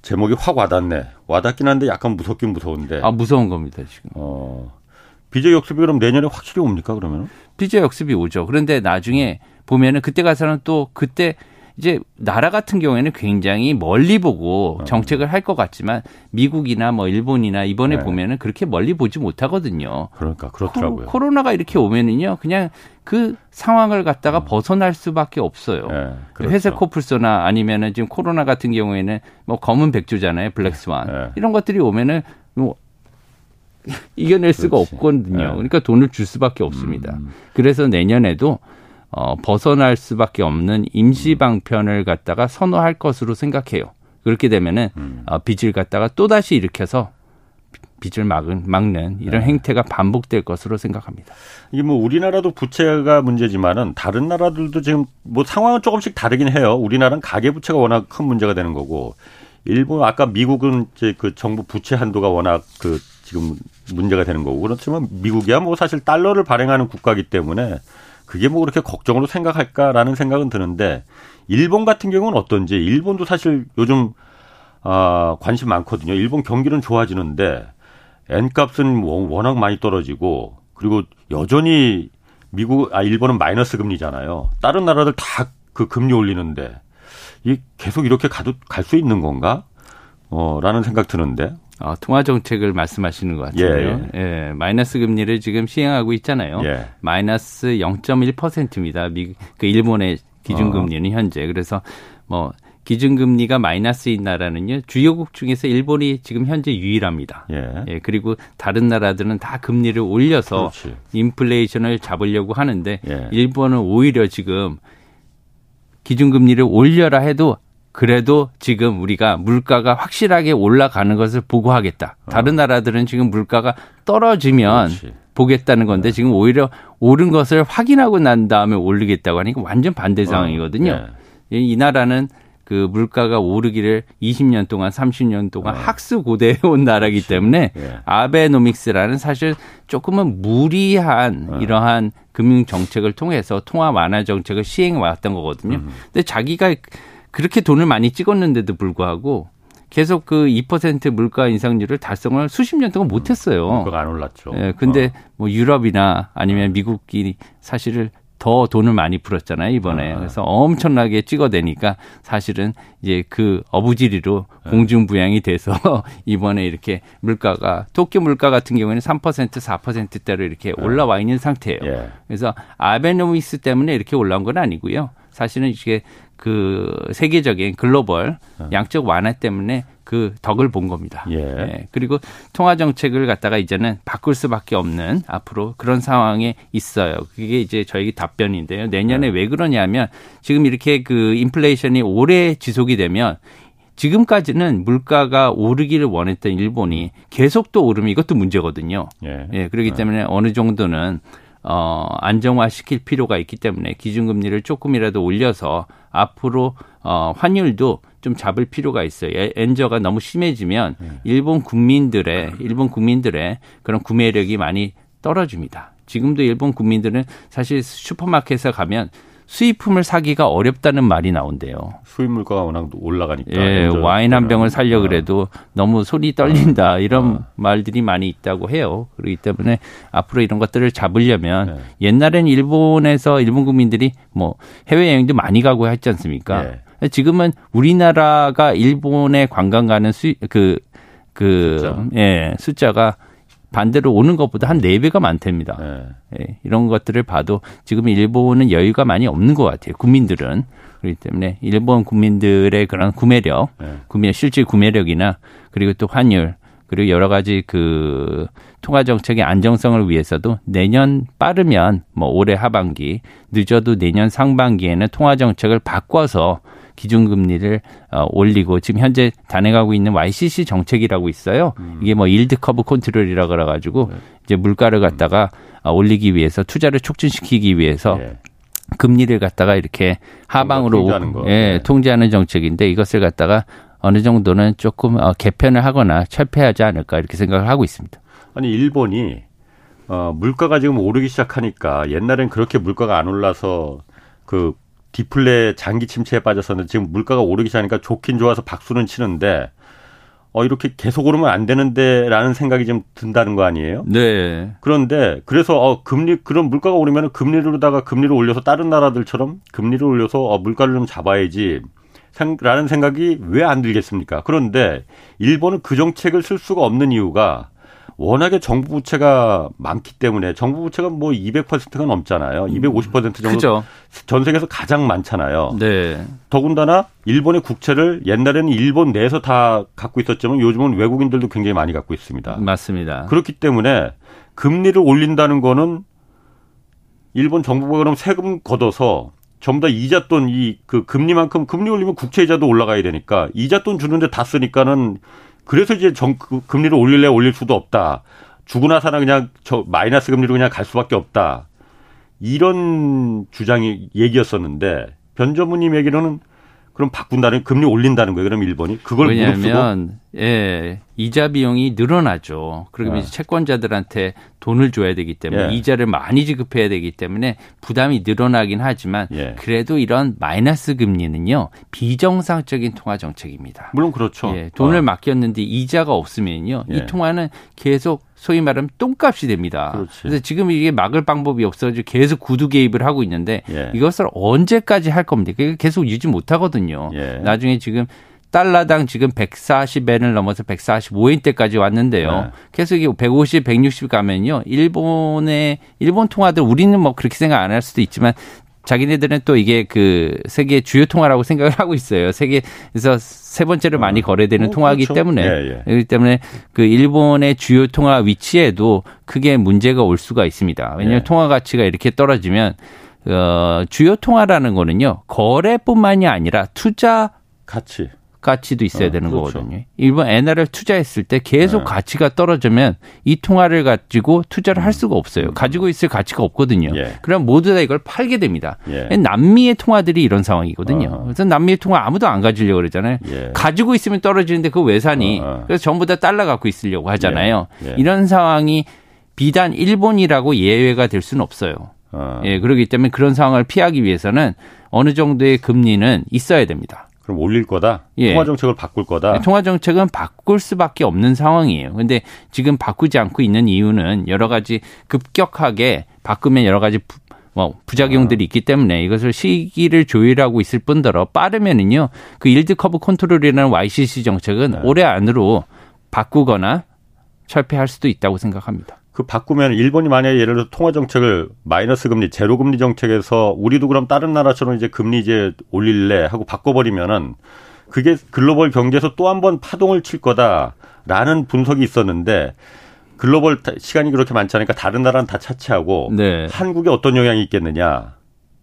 제목이 확 와닿네. 와닿긴 한데 약간 무섭긴 무서운데. 아, 무서운 겁니다, 지금. 어. 빚의 역습이 그럼 내년에 확실히 옵니까, 그러면? 빚의 역습이 오죠. 그런데 나중에 보면은 그때 가서는 또 그때 이제 나라 같은 경우에는 굉장히 멀리 보고 어. 정책을 할 것 같지만 미국이나 뭐 일본이나 이번에 네. 보면은 그렇게 멀리 보지 못하거든요. 그러니까 그렇더라고요. 코 로, 나가 이렇게 오면은요, 그냥 그 상황을 갖다가 어. 벗어날 수밖에 없어요. 네, 그렇죠. 회색 코뿔소나 아니면은 지금 코로나 같은 경우에는 뭐 검은 백조잖아요, 블랙스완 네. 이런 것들이 오면은 뭐 이겨낼 수가 그렇지. 없거든요. 네. 그러니까 돈을 줄 수밖에 없습니다. 음. 그래서 내년에도 어, 벗어날 수밖에 없는 임시 방편을 갖다가 선호할 것으로 생각해요. 그렇게 되면은 음. 어, 빚을 갖다가 또 다시 일으켜서 빚을 막은 막는 이런 네. 행태가 반복될 것으로 생각합니다. 이게 뭐 우리나라도 부채가 문제지만은 다른 나라들도 지금 뭐 상황은 조금씩 다르긴 해요. 우리나라는 가계 부채가 워낙 큰 문제가 되는 거고 일본 아까 미국은 이제 그 정부 부채 한도가 워낙 그 지금 문제가 되는 거고 그렇지만 미국이야 뭐 사실 달러를 발행하는 국가이기 때문에 그게 뭐 그렇게 걱정으로 생각할까라는 생각은 드는데 일본 같은 경우는 어떤지 일본도 사실 요즘 아 관심 많거든요. 일본 경기는 좋아지는데 엔값은 워낙 많이 떨어지고 그리고 여전히 미국 아 일본은 마이너스 금리잖아요. 다른 나라들 다 그 금리 올리는데 이 계속 이렇게 가도 갈 수 있는 건가? 어라는 생각 드는데 어, 통화 정책을 말씀하시는 것 같은데요. 예, 예. 예, 마이너스 금리를 지금 시행하고 있잖아요. 예. 마이너스 0.1%입니다. 미, 그 일본의 기준금리는 어. 현재 그래서 뭐 기준금리가 마이너스인 나라는요 주요국 중에서 일본이 지금 현재 유일합니다. 예. 예 그리고 다른 나라들은 다 금리를 올려서 그렇지. 인플레이션을 잡으려고 하는데 예. 일본은 오히려 지금 기준금리를 올려라 해도 그래도 지금 우리가 물가가 확실하게 올라가는 것을 보고하겠다. 다른 어. 나라들은 지금 물가가 떨어지면 그렇지. 보겠다는 건데 네. 지금 오히려 오른 것을 확인하고 난 다음에 올리겠다고 하니까 완전 반대 어. 상황이거든요. 어. 네. 이 나라는 그그 물가가 오르기를 20년 동안 30년 동안 네. 학수 고대해 온 나라이기 그렇지. 때문에 네. 아베노믹스라는 사실 조금은 무리한 네. 이러한 금융 정책을 통해서 통화 완화 정책을 시행해 왔던 거거든요. 음. 근데 자기가 그렇게 돈을 많이 찍었는데도 불구하고 계속 그 2% 물가 인상률을 달성을 수십 년 동안 못했어요. 물가가 안 올랐죠. 예, 근데 어. 뭐 유럽이나 아니면 미국이 사실을 더 돈을 많이 풀었잖아요 이번에 아. 그래서 엄청나게 찍어대니까 사실은 이제 그 어부지리로 네. 공중부양이 돼서 이번에 이렇게 물가가 도쿄 물가 같은 경우에는 3% 4%대로 이렇게 네. 올라와 있는 상태예요. 예. 그래서 아베노미스 때문에 이렇게 올라온 건 아니고요. 사실은 이게 그 세계적인 글로벌 어. 양적 완화 때문에 그 덕을 본 겁니다. 예. 예. 그리고 통화 정책을 갖다가 이제는 바꿀 수밖에 없는 앞으로 그런 상황에 있어요. 그게 이제 저희 답변인데요. 내년에 네. 왜 그러냐면 지금 이렇게 그 인플레이션이 오래 지속이 되면 지금까지는 물가가 오르기를 원했던 일본이 계속 또 오르면 이것도 문제거든요. 예. 예 그렇기 네. 때문에 어느 정도는 어, 안정화시킬 필요가 있기 때문에 기준금리를 조금이라도 올려서 앞으로 어, 환율도 좀 잡을 필요가 있어요. 엔저가 너무 심해지면 네. 일본 국민들의 일본 국민들의 그런 구매력이 많이 떨어집니다. 지금도 일본 국민들은 사실 슈퍼마켓에 가면 수입품을 사기가 어렵다는 말이 나온대요. 수입 물가가 워낙 올라가니까. 예, 와인 한 병을 살려 어. 그래도 너무 손이 떨린다 이런 어. 말들이 많이 있다고 해요. 그렇기 때문에 앞으로 이런 것들을 잡으려면 네. 옛날엔 일본에서 일본 국민들이 뭐 해외 여행도 많이 가고 했지 않습니까? 네. 지금은 우리나라가 일본에 관광 가는 수그 그, 숫자. 예, 숫자가 반대로 오는 것보다 한 4배가 많답니다. 네. 예, 이런 것들을 봐도 지금 일본은 여유가 많이 없는 것 같아요. 국민들은. 그렇기 때문에 일본 국민들의 그런 구매력, 네. 구매, 실질 구매력이나 그리고 또 환율, 그리고 여러 가지 그 통화 정책의 안정성을 위해서도 내년 빠르면 뭐 올해 하반기, 늦어도 내년 상반기에는 통화 정책을 바꿔서 기준금리를 어, 올리고 지금 현재 단행하고 있는 YCC 정책이라고 있어요. 음. 이게 뭐 yield curve control이라 그래 가지고 네. 이제 물가를 갖다가 어, 올리기 위해서 투자를 촉진시키기 위해서 네. 금리를 갖다가 이렇게 하방으로 통제하는, 오, 예, 네. 통제하는 정책인데 이것을 갖다가 어느 정도는 조금 어, 개편을 하거나 철폐하지 않을까 이렇게 생각을 하고 있습니다. 아니 일본이 어, 물가가 지금 오르기 시작하니까 옛날엔 그렇게 물가가 안 올라서 그 디플레 장기 침체에 빠져서는 지금 물가가 오르기 시작하니까 좋긴 좋아서 박수는 치는데 어 이렇게 계속 오르면 안 되는데라는 생각이 좀 든다는 거 아니에요? 네. 그런데 그래서 어 금리 그런 물가가 오르면 금리로다가 금리를 올려서 다른 나라들처럼 금리를 올려서 어 물가를 좀 잡아야지. 라는 생각이 왜 안 들겠습니까? 그런데 일본은 그 정책을 쓸 수가 없는 이유가 워낙에 정부 부채가 많기 때문에 정부 부채가 뭐 200%가 넘잖아요. 250% 정도 그죠. 전 세계에서 가장 많잖아요. 네. 더군다나 일본의 국채를 옛날에는 일본 내에서 다 갖고 있었지만 요즘은 외국인들도 굉장히 많이 갖고 있습니다. 맞습니다. 그렇기 때문에 금리를 올린다는 거는 일본 정부가 그럼 세금 걷어서 전부 다 이자 돈 이 그 금리만큼 금리 올리면 국채 이자도 올라가야 되니까 이자 돈 주는데 다 쓰니까는 그래서 이제 정, 그 금리를 올릴래 올릴 수도 없다. 주거나 사나 그냥 저 마이너스 금리로 그냥 갈 수밖에 없다. 이런 주장이 얘기였었는데 변 전무님 얘기로는 그럼 바꾼다는 금리 올린다는 거예요. 그럼 일본이 그걸 왜냐하면 예 이자 비용이 늘어나죠. 그러면 네. 이제 채권자들한테 돈을 줘야 되기 때문에 예. 이자를 많이 지급해야 되기 때문에 부담이 늘어나긴 하지만 예. 그래도 이런 마이너스 금리는요 비정상적인 통화 정책입니다. 물론 그렇죠. 예, 돈을 어. 맡겼는데 이자가 없으면요 이 예. 통화는 계속 소위 말하면 똥값이 됩니다. 그렇지. 그래서 지금 이게 막을 방법이 없어서 계속 구두 개입을 하고 있는데 예. 이것을 언제까지 할 겁니까? 계속 유지 못 하거든요. 예. 나중에 지금 달러당 지금 140엔을 넘어서 145엔 대까지 왔는데요. 네. 계속 이게 150, 160 가면요. 일본의 일본 통화들 우리는 뭐 그렇게 생각 안 할 수도 있지만 자기네들은 또 이게 그 세계 주요 통화라고 생각을 하고 있어요. 세계에서 세 번째로 많이 어. 거래되는 어, 통화이기 그렇죠. 때문에 예, 예. 그렇기 때문에 그 일본의 주요 통화 위치에도 크게 문제가 올 수가 있습니다. 왜냐하면 예. 통화 가치가 이렇게 떨어지면 어 주요 통화라는 거는요 거래뿐만이 아니라 투자 가치 가치도 있어야 어, 되는 그렇죠. 거거든요. 일본 엔화를 투자했을 때 계속 네. 가치가 떨어지면 이 통화를 가지고 투자를 할 음. 수가 없어요. 음. 가지고 있을 가치가 없거든요. 예. 그럼 모두 다 이걸 팔게 됩니다. 예. 남미의 통화들이 이런 상황이거든요. 어 그래서 남미의 통화 아무도 안 가지려고 그러잖아요. 예. 가지고 있으면 떨어지는데 그 외산이 어 그래서 전부 다 달러 갖고 있으려고 하잖아요. 예. 예. 이런 상황이 비단 일본이라고 예외가 될 수는 없어요. 어. 예, 그렇기 때문에 그런 상황을 피하기 위해서는 어느 정도의 금리는 있어야 됩니다. 그럼 올릴 거다. 예. 통화 정책을 바꿀 거다. 네, 통화 정책은 바꿀 수밖에 없는 상황이에요. 근데 지금 바꾸지 않고 있는 이유는 여러 가지 급격하게 바꾸면 여러 가지 부, 뭐 부작용들이 아. 있기 때문에 이것을 시기를 조율하고 있을 뿐더러 빠르면은요 그 yield curve control이라는 YCC 정책은 네. 올해 안으로 바꾸거나 철폐할 수도 있다고 생각합니다. 그 바꾸면 일본이 만약에 예를 들어 통화 정책을 마이너스 금리, 제로 금리 정책에서 우리도 그럼 다른 나라처럼 이제 금리 이제 올릴래 하고 바꿔버리면은 그게 글로벌 경제에서 또 한 번 파동을 칠 거다라는 분석이 있었는데 글로벌 시간이 그렇게 많지 않으니까 다른 나라는 다 차치하고 네. 한국에 어떤 영향이 있겠느냐?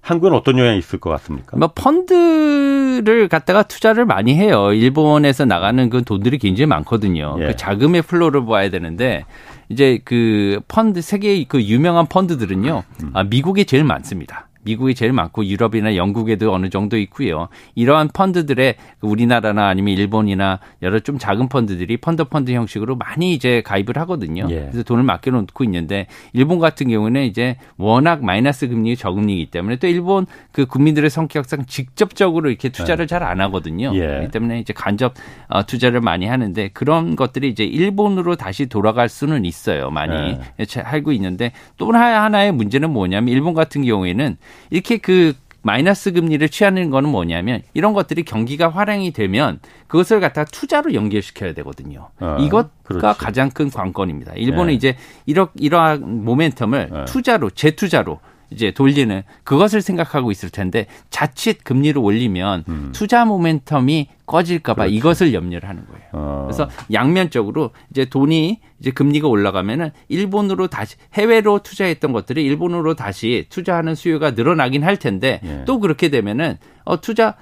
한국은 어떤 영향이 있을 것 같습니까? 뭐 펀드를 갖다가 투자를 많이 해요. 일본에서 나가는 그 돈들이 굉장히 많거든요. 예. 그 자금의 플로를 봐야 되는데 이제 그 펀드 세계의 그 유명한 펀드들은요. 음. 아, 미국에 제일 많습니다. 미국이 제일 많고 유럽이나 영국에도 어느 정도 있고요. 이러한 펀드들의 우리나라나 아니면 일본이나 여러 좀 작은 펀드들이 펀드 펀드 형식으로 많이 이제 가입을 하거든요. 예. 그래서 돈을 맡겨 놓고 있는데 일본 같은 경우는 이제 워낙 마이너스 금리 저금리이기 때문에 또 일본 그 국민들의 성격상 직접적으로 이렇게 투자를 예. 잘안 하거든요. 예. 그렇기 때문에 이제 간접 어, 투자를 많이 하는데 그런 것들이 이제 일본으로 다시 돌아갈 수는 있어요. 많이 예. 알고 있는데 또 하나의 문제는 뭐냐면 일본 같은 경우에는 이렇게 그 마이너스 금리를 취하는 거는 뭐냐면 이런 것들이 경기가 활행이 되면 그것을 갖다 투자로 연결시켜야 되거든요. 어, 이것가 그렇지. 가장 큰 관건입니다. 일본은 네. 이제 이러, 이러한 모멘텀을 네. 투자로 재투자로 이제 돌리는 그것을 생각하고 있을 텐데 자칫 금리를 올리면 음. 투자 모멘텀이 꺼질까봐 그렇죠. 이것을 염려를 하는 거예요. 어. 그래서 양면적으로 이제 돈이 이제 금리가 올라가면은 일본으로 다시 해외로 투자했던 것들이 일본으로 다시 투자하는 수요가 늘어나긴 할 텐데 예. 또 그렇게 되면은 어 투자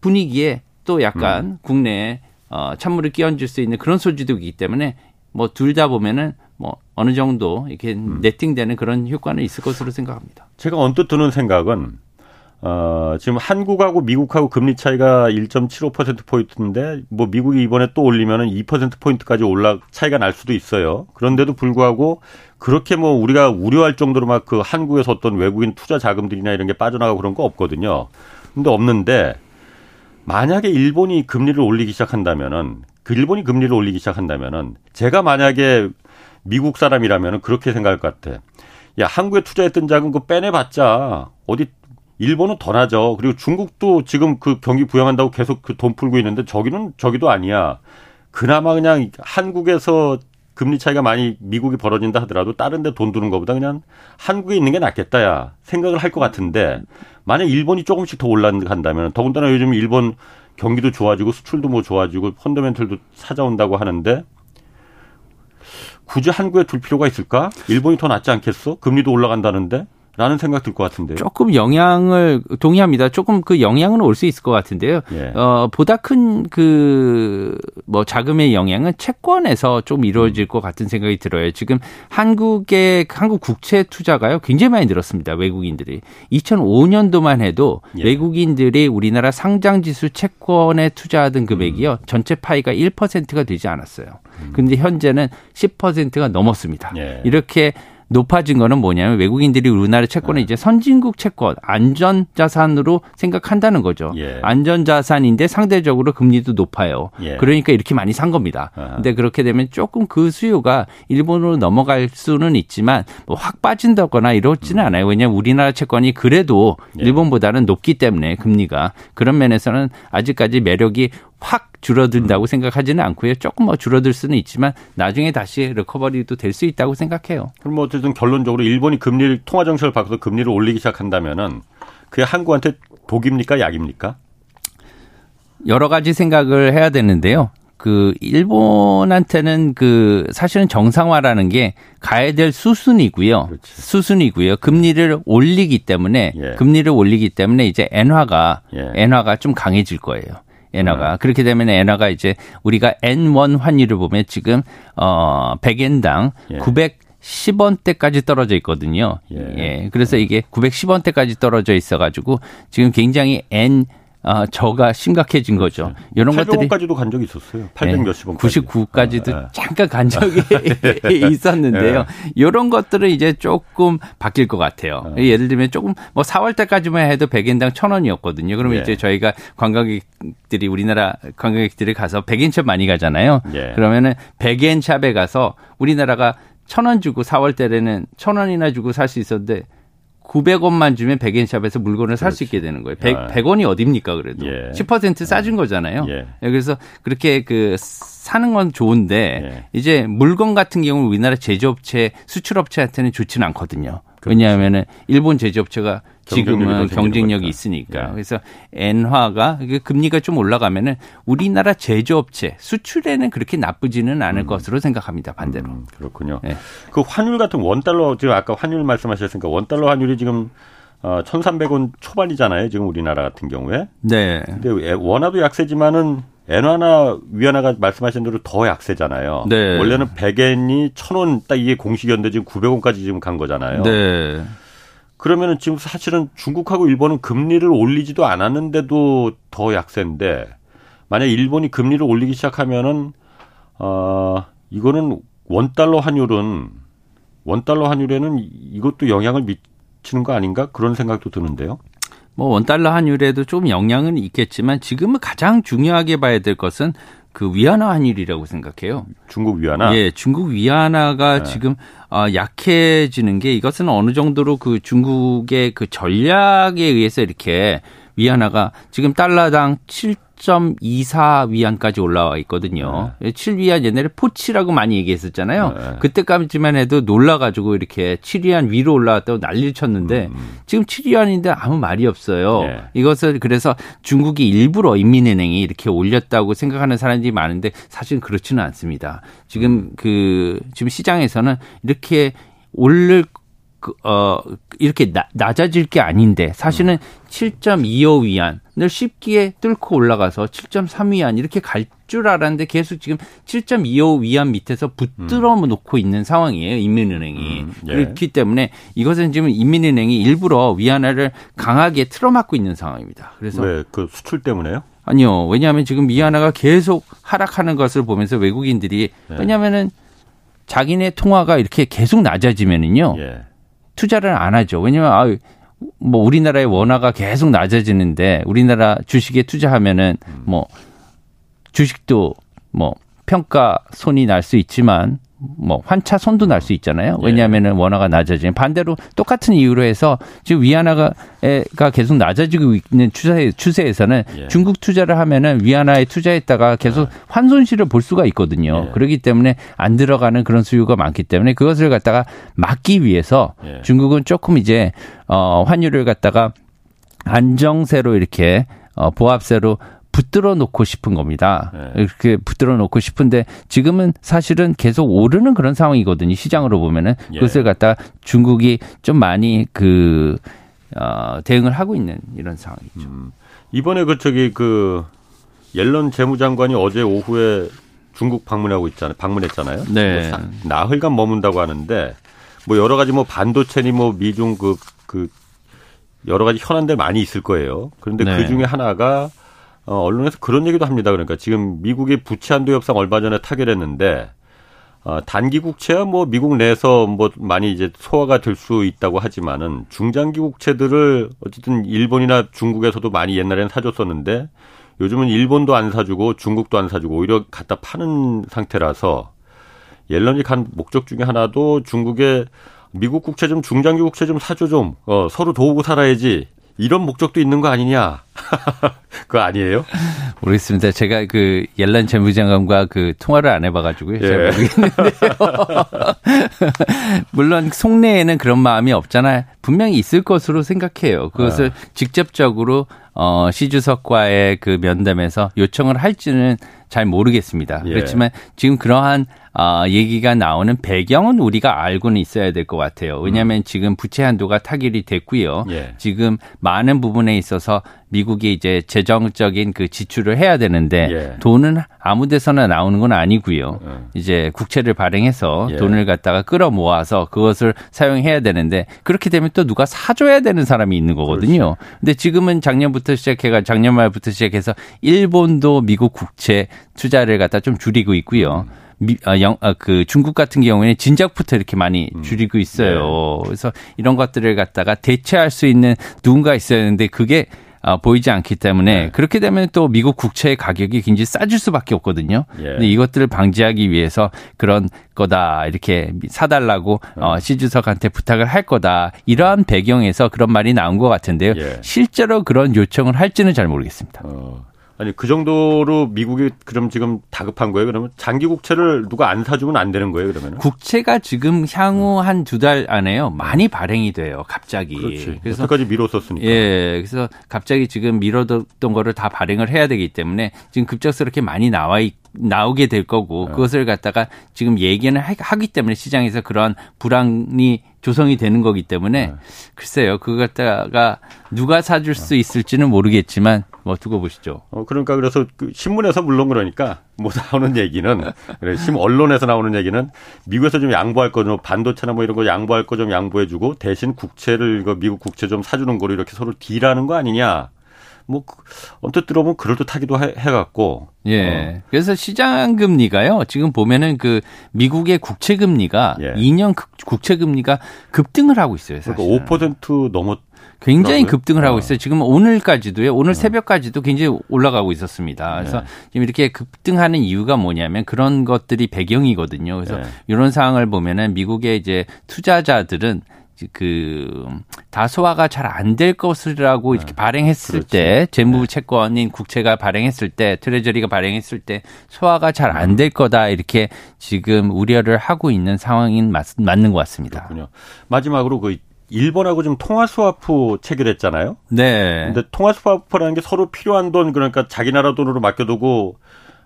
분위기에 또 약간 음. 국내에 어 찬물을 끼얹을 수 있는 그런 소지도 있기 때문에 뭐 둘 다 보면은 뭐 어느 정도 이렇게 음. 네팅되는 그런 효과는 있을 것으로 생각합니다. 제가 언뜻 드는 생각은 어, 지금 한국하고 미국하고 금리 차이가 1.75% 포인트인데 뭐 미국이 이번에 또 올리면은 2% 포인트까지 올라 차이가 날 수도 있어요. 그런데도 불구하고 그렇게 뭐 우리가 우려할 정도로 막 그 한국에서 어떤 외국인 투자 자금들이나 이런 게 빠져나가고 그런 거 없거든요. 근데 없는데 만약에 일본이 금리를 올리기 시작한다면은 그 일본이 금리를 올리기 시작한다면은 제가 만약에 미국 사람이라면 그렇게 생각할 것 같아. 야, 한국에 투자했던 자금 그 빼내봤자 어디 일본은 더 나죠. 그리고 중국도 지금 그 경기 부양한다고 계속 그 돈 풀고 있는데 저기는 저기도 아니야. 그나마 그냥 한국에서 금리 차이가 많이 미국이 벌어진다 하더라도 다른 데 돈 두는 것보다 그냥 한국에 있는 게 낫겠다 야 생각을 할 것 같은데 만약 일본이 조금씩 더 올라간다면 더군다나 요즘 일본 경기도 좋아지고 수출도 뭐 좋아지고 펀더멘털도 찾아온다고 하는데 굳이 한국에 둘 필요가 있을까? 일본이 더 낫지 않겠어? 금리도 올라간다는데? 라는 생각 들 것 같은데요. 조금 영향을 동의합니다. 조금 그 영향은 올 수 있을 것 같은데요. 예. 어, 보다 큰 그 뭐 자금의 영향은 채권에서 좀 이루어질 음. 것 같은 생각이 들어요. 지금 한국의 한국 국채 투자가요 굉장히 많이 늘었습니다. 외국인들이 2005년도만 해도 예. 외국인들이 우리나라 상장 지수 채권에 투자하던 금액이요 음. 전체 파이가 1%가 되지 않았어요. 음. 근데 현재는 10%가 넘었습니다. 예. 이렇게 높아진 거는 뭐냐면 외국인들이 우리나라 채권을 네. 이제 선진국 채권 안전 자산으로 생각한다는 거죠. 예. 안전 자산인데 상대적으로 금리도 높아요. 예. 그러니까 이렇게 많이 산 겁니다. 아. 근데 그렇게 되면 조금 그 수요가 일본으로 넘어갈 수는 있지만 뭐 확 빠진다거나 이렇지는 음. 않아요. 왜냐하면 우리나라 채권이 그래도 예. 일본보다는 높기 때문에 금리가 그런 면에서는 아직까지 매력이 확 줄어든다고 음. 생각하지는 않고요. 조금 뭐 줄어들 수는 있지만 나중에 다시 리커버리도 될 수 있다고 생각해요. 그럼 뭐 어쨌든 결론적으로 일본이 금리를 통화 정책을 바꿔서 금리를 올리기 시작한다면은 그게 한국한테 독입니까 약입니까? 여러 가지 생각을 해야 되는데요. 그 일본한테는 그 사실은 정상화라는 게 가야 될 수순이고요. 그렇지. 수순이고요. 금리를 올리기 때문에 예. 금리를 올리기 때문에 이제 엔화가 예. 엔화가 좀 강해질 거예요. 엔화가. 음. 그렇게 되면 엔화가 이제 우리가 N1 환율을 보면 지금 어 100엔당 예. 900 10원대까지 떨어져 있거든요. 예. 예. 그래서 이게 910원대까지 떨어져 있어 가지고 지금 굉장히 N 아, 저가 심각해진 그렇죠. 거죠. 이런 것들이 까지도 간 적이 있었어요. 800 몇십 원. 99까지도 아, 아. 잠깐 간 적이 있었는데요. 이런 예. 것들은 이제 조금 바뀔 것 같아요. 아. 예를 들면 조금 뭐 4월 때까지만 해도 100엔당 1,000원이었거든요. 그러면 예. 이제 저희가 관광객들이 우리나라 관광객들이 가서 100엔 샵 많이 가잖아요. 예. 그러면은 100엔 샵에 가서 우리나라가 1,000원 주고 4월 때에는 1,000원이나 주고 살 수 있었는데 900원만 주면 100엔샵에서 물건을 살 수 있게 되는 거예요. 100, 100원이 아. 어딥니까 그래도. 예. 10% 싸진 거잖아요. 예. 예. 그래서 그렇게 그 사는 건 좋은데 예. 이제 물건 같은 경우는 우리나라 제조업체, 수출업체한테는 좋지는 않거든요. 그렇죠. 왜냐하면은 일본 제조업체가 지금은 경쟁력이 있으니까. 네. 그래서 엔화가 금리가 좀 올라가면은 우리나라 제조업체 수출에는 그렇게 나쁘지는 않을 음. 것으로 생각합니다. 반대로. 음, 그렇군요. 네. 그 환율 같은 원달러 지금 아까 환율 말씀하셨으니까 원달러 환율이 지금 어 1,300원 초반이잖아요. 지금 우리나라 같은 경우에. 네. 근데 원화도 약세지만은 엔화나 위안화가 말씀하신 대로 더 약세잖아요. 네. 원래는 100엔이 1,000원 딱 이게 공식이었는데 지금 900원까지 지금 간 거잖아요. 네. 그러면은 지금 사실은 중국하고 일본은 금리를 올리지도 않았는데도 더 약세인데 만약 일본이 금리를 올리기 시작하면은 어 이거는 원 달러 환율은 원 달러 환율에는 이것도 영향을 미치는 거 아닌가 그런 생각도 드는데요. 뭐 원달러 환율에도 좀 영향은 있겠지만 지금은 가장 중요하게 봐야 될 것은 그 위안화 환율이라고 생각해요. 중국 위안화? 예, 중국 위안화가 네. 지금 어, 약해지는 게 이것은 어느 정도로 그 중국의 그 전략에 의해서 이렇게 위안화가 지금 달러당 7 7.24 위안까지 올라와 있거든요. 네. 7위안 옛날에 포치라고 많이 얘기했었잖아요. 네. 그때까지만 해도 놀라가지고 이렇게 7위안 위로 올라왔다고 난리를 쳤는데 음. 음. 지금 7위안인데 아무 말이 없어요. 네. 이것을 그래서 중국이 일부러 인민은행이 이렇게 올렸다고 생각하는 사람들이 많은데 사실은 그렇지는 않습니다. 지금 음. 그 지금 시장에서는 이렇게 오를 그, 어, 이렇게 나, 낮아질 게 아닌데 사실은 음. 7.25 위안을 쉽게 뚫고 올라가서 7.3 위안 이렇게 갈 줄 알았는데 계속 지금 7.25 위안 밑에서 붙들어 음. 놓고 있는 상황이에요. 인민은행이. 음, 예. 그렇기 때문에 이것은 지금 인민은행이 일부러 위안화를 강하게 틀어막고 있는 상황입니다. 그래서 왜 그 수출 때문에요? 아니요. 왜냐하면 지금 위안화가 계속 하락하는 것을 보면서 외국인들이 예. 왜냐하면은 자기네 통화가 이렇게 계속 낮아지면은요. 예. 투자를 안 하죠. 왜냐면 아, 뭐 우리나라의 원화가 계속 낮아지는데 우리나라 주식에 투자하면은 뭐 주식도 뭐 평가 손이 날 수 있지만 뭐 환차 손도 날 수 있잖아요. 예. 왜냐하면은 원화가 낮아지는 반대로 똑같은 이유로 해서 지금 위안화가 계속 낮아지고 있는 추세 추세에서는 예. 중국 투자를 하면은 위안화에 투자했다가 계속 아. 환손실을 볼 수가 있거든요. 예. 그렇기 때문에 안 들어가는 그런 수요가 많기 때문에 그것을 갖다가 막기 위해서 예. 중국은 조금 이제 어 환율을 갖다가 안정세로 이렇게 어 보합세로 붙들어 놓고 싶은 겁니다. 네. 이렇게 붙들어 놓고 싶은데 지금은 사실은 계속 오르는 그런 상황이거든요. 시장으로 보면은 예. 그것을 갖다 중국이 좀 많이 그 어, 대응을 하고 있는 이런 상황이죠. 음. 이번에 그 저기 그 옐런 재무장관이 어제 오후에 중국 방문하고 있잖아요. 방문했잖아요. 네. 뭐 나흘간 머문다고 하는데 뭐 여러 가지 뭐 반도체니 뭐 미중 그그 그 여러 가지 현안들 많이 있을 거예요. 그런데 네. 그 중에 하나가 어, 언론에서 그런 얘기도 합니다. 그러니까 지금 미국의 부채 한도 협상 얼마 전에 타결했는데 어, 단기 국채야 뭐 미국 내에서 뭐 많이 이제 소화가 될 수 있다고 하지만은 중장기 국채들을 어쨌든 일본이나 중국에서도 많이 옛날에는 사줬었는데 요즘은 일본도 안 사주고 중국도 안 사주고 오히려 갖다 파는 상태라서 옐런이 간 목적 중에 하나도 중국에 미국 국채 좀 중장기 국채 좀 사줘 좀 어, 서로 도우고 살아야지 이런 목적도 있는 거 아니냐? 그거 아니에요? 모르겠습니다. 제가 그 옐란 재무 장관과 그 통화를 안 해봐가지고요. 잘 예. 모르겠는데요. 물론 속내에는 그런 마음이 없잖아요. 분명히 있을 것으로 생각해요. 그것을 아. 직접적으로 어, 시 주석과의 그 면담에서 요청을 할지는 잘 모르겠습니다. 예. 그렇지만 지금 그러한 어, 얘기가 나오는 배경은 우리가 알고는 있어야 될 것 같아요. 왜냐하면 음. 지금 부채 한도가 타결이 됐고요. 예. 지금 많은 부분에 있어서 미국이 이제 재정 일정적인 그 지출을 해야 되는데 예. 돈은 아무 데서나 나오는 건 아니고요. 예. 이제 국채를 발행해서 예. 돈을 갖다가 끌어 모아서 그것을 사용해야 되는데 그렇게 되면 또 누가 사줘야 되는 사람이 있는 거거든요. 그렇지. 근데 지금은 작년부터 시작해가 작년 말부터 시작해서 일본도 미국 국채 투자를 갖다 좀 줄이고 있고요. 음. 미, 아, 영, 아, 그 중국 같은 경우에는 진작부터 이렇게 많이 음. 줄이고 있어요. 네. 그래서 이런 것들을 갖다가 대체할 수 있는 누군가 있어야 하는데 그게 아, 보이지 않기 때문에 네. 그렇게 되면 또 미국 국채의 가격이 굉장히 싸질 수밖에 없거든요. 예. 근데 이것들을 방지하기 위해서 그런 거다 이렇게 사달라고 네. 어, 시 주석한테 부탁을 할 거다 이러한 배경에서 그런 말이 나온 것 같은데요. 예. 실제로 그런 요청을 할지는 잘 모르겠습니다. 어. 아니 그 정도로 미국이 그럼 지금 다급한 거예요? 그러면 장기 국채를 누가 안 사주면 안 되는 거예요? 그러면 국채가 지금 향후 한 두 달 안에요 많이 발행이 돼요. 갑자기. 그렇지. 그래서 여까지 미뤘었으니까. 예. 그래서 갑자기 지금 미뤄뒀던 거를 다 발행을 해야 되기 때문에 지금 급작스럽게 많이 나와 있. 나오게 될 거고 네. 그것을 갖다가 지금 얘기는 하기 때문에 시장에서 그런 불안이 조성이 되는 거기 때문에 네. 글쎄요 그거 갖다가 누가 사줄 수 있을지는 모르겠지만 뭐 두고 보시죠. 어 그러니까 그래서 그 신문에서 물론 그러니까 뭐 나오는 얘기는 그래 신 언론에서 나오는 얘기는 미국에서 좀 양보할 거 좀 반도체나 뭐 이런 거 양보할 거 좀 양보해 주고 대신 국채를 이거 미국 국채 좀 사주는 거로 이렇게 서로 딜하는 거 아니냐. 뭐그 언뜻 들어보면 그럴듯하기도 해, 해갖고. 예. 어. 그래서 시장 금리가요. 지금 보면은 그 미국의 국채 금리가 예. 2년 국채 금리가 급등을 하고 있어요. 사실. 그러니까 5% 넘었. 굉장히 급등을 하고 어. 있어요. 지금 오늘까지도요. 오늘 어. 새벽까지도 굉장히 올라가고 있었습니다. 그래서 네. 지금 이렇게 급등하는 이유가 뭐냐면 그런 것들이 배경이거든요. 그래서 네. 이런 상황을 보면은 미국의 이제 투자자들은 그 다소화가 잘 안 될 것이라고 이렇게 네. 발행했을 그렇지. 때 재무 네. 채권인 국채가 발행했을 때 트레저리가 발행했을 때 소화가 잘 안 될 거다 이렇게 지금 우려를 하고 있는 상황인 맞, 맞는 것 같습니다. 그렇군요. 마지막으로 그 일본하고 지금 통화 스와프 체결했잖아요. 네. 근데 통화 스와프라는 게 서로 필요한 돈 그러니까 자기 나라 돈으로 맡겨두고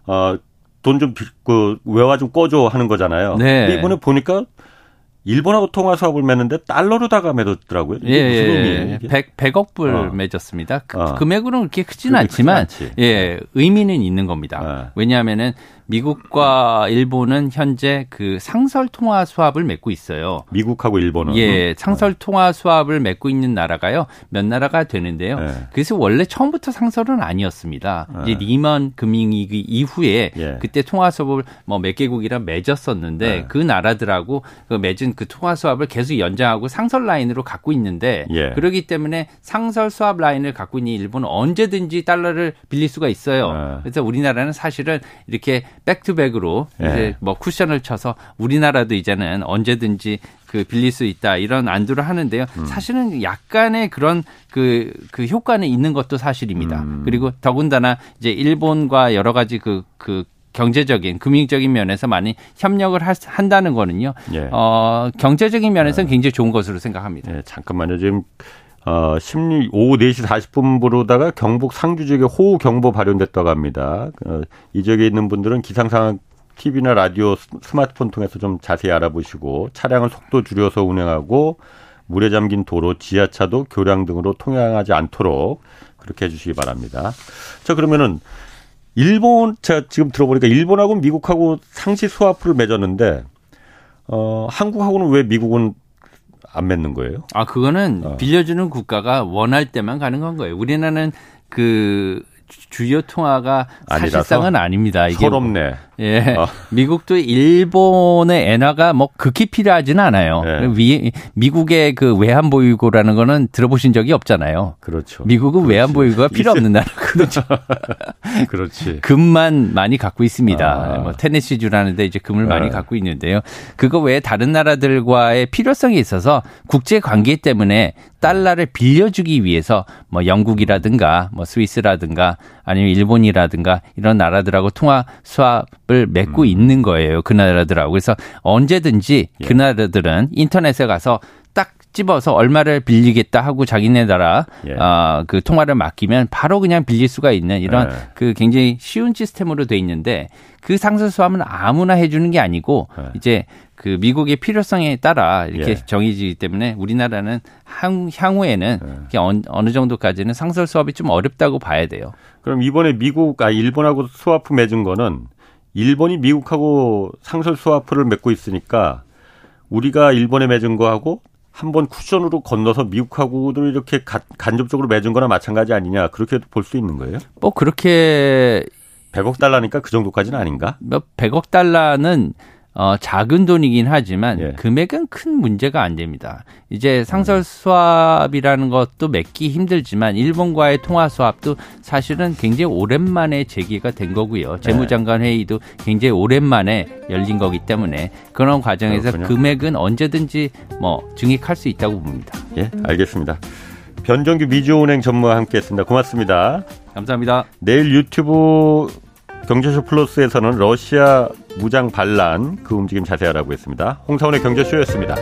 어 돈 좀 그 외화 좀 꿔줘 하는 거잖아요. 네. 근데 이번에 보니까 일본하고 통화 스왑을 맺는데 달러로다가 맺었더라고요. 예, 예, 예. 100, 100억 불 어. 맺었습니다. 그, 어. 금액으로는 그렇게 크지는 않지만 예, 의미는 있는 겁니다. 어. 왜냐하면은 미국과 일본은 현재 그 상설 통화 수합을 맺고 있어요. 미국하고 일본은 예, 상설 통화 수합을 맺고 있는 나라가요. 몇 나라가 되는데요. 네. 그래서 원래 처음부터 상설은 아니었습니다. 네. 이제 리먼 금융위기 이후에 예. 그때 통화 수합을 뭐 몇 개국이랑 맺었었는데 네. 그 나라들하고 그 맺은 그 통화 수합을 계속 연장하고 상설 라인으로 갖고 있는데 예. 그러기 때문에 상설 수합 라인을 갖고 있는 일본은 언제든지 달러를 빌릴 수가 있어요. 네. 그래서 우리나라는 사실은 이렇게 백투백으로 예. 이제 뭐 쿠션을 쳐서 우리나라도 이제는 언제든지 그 빌릴 수 있다 이런 안도를 하는데요. 음. 사실은 약간의 그런 그, 그 효과는 있는 것도 사실입니다. 음. 그리고 더군다나 이제 일본과 여러 가지 그, 그 경제적인 금융적인 면에서 많이 협력을 하, 한다는 거는요. 예. 어, 경제적인 면에서는 네. 굉장히 좋은 것으로 생각합니다. 예, 잠깐만요. 지금 어, 심리, 오후 4시 40분부로다가 경북 상주 지역에 호우 경보 발효됐다고 합니다. 어, 이 지역에 있는 분들은 기상 상황 TV나 라디오, 스마트폰 통해서 좀 자세히 알아보시고 차량을 속도 줄여서 운행하고 물에 잠긴 도로, 지하차도, 교량 등으로 통행하지 않도록 그렇게 해주시기 바랍니다. 자, 그러면은 일본, 제가 지금 들어보니까 일본하고 미국하고 상시 수화풀을 맺었는데, 어, 한국하고는 왜 미국은 안 맺는 거예요? 아, 그거는 어. 빌려주는 국가가 원할 때만 가능한 거예요. 우리나라는 그 주요 통화가 사실상은 아닙니다. 이게 서럽네. 뭐, 예. 어. 미국도 일본의 엔화가 뭐 극히 필요하지는 않아요. 예. 미, 미국의 그 외환 보유고라는 거는 들어보신 적이 없잖아요. 그렇죠. 미국은 그렇지. 외환 보유고가 필요 없는 나라. 그렇죠. 그렇지. 금만 많이 갖고 있습니다. 아. 뭐 테네시주라는데 이제 금을 많이 아. 갖고 있는데요. 그거 외에 다른 나라들과의 필요성이 있어서 국제 관계 때문에 달러를 빌려주기 위해서 뭐 영국이라든가 뭐 스위스라든가 아니면 일본이라든가 이런 나라들하고 통화 수합 을 맺고 음. 있는 거예요. 그 나라들하고. 그래서 언제든지 그 예. 나라들은 인터넷에 가서 딱 찝어서 얼마를 빌리겠다 하고 자기네 나라 예. 어, 그 통화를 맡기면 바로 그냥 빌릴 수가 있는 이런 예. 그 굉장히 쉬운 시스템으로 돼 있는데 그 상설 수함은 아무나 해주는 게 아니고 예. 이제 그 미국의 필요성에 따라 이렇게 예. 정해지기 때문에 우리나라는 향, 향후에는 예. 어느 정도까지는 상설 수합이 좀 어렵다고 봐야 돼요. 그럼 이번에 미국, 아, 일본하고 수화프 맺은 거는 일본이 미국하고 상설 수화프를 맺고 있으니까 우리가 일본에 맺은 거하고 한번 쿠션으로 건너서 미국하고도 이렇게 간접적으로 맺은 거나 마찬가지 아니냐 그렇게 볼 수 있는 거예요? 뭐 그렇게 100억 달러니까 그 정도까지는 아닌가? 뭐 100억 달러는 어, 작은 돈이긴 하지만 예. 금액은 큰 문제가 안 됩니다. 이제 상설 수합이라는 것도 맺기 힘들지만 일본과의 통화 수합도 사실은 굉장히 오랜만에 재개가 된 거고요. 네. 재무장관 회의도 굉장히 오랜만에 열린 거기 때문에 그런 과정에서 그렇군요. 금액은 언제든지 뭐 증액할 수 있다고 봅니다. 예, 알겠습니다. 변정규 미주은행 전무와 함께했습니다. 고맙습니다. 감사합니다. 내일 유튜브 경제쇼 플러스에서는 러시아 무장 반란 그 움직임 자세히 알아보겠습니다. 홍사원의 경제쇼였습니다.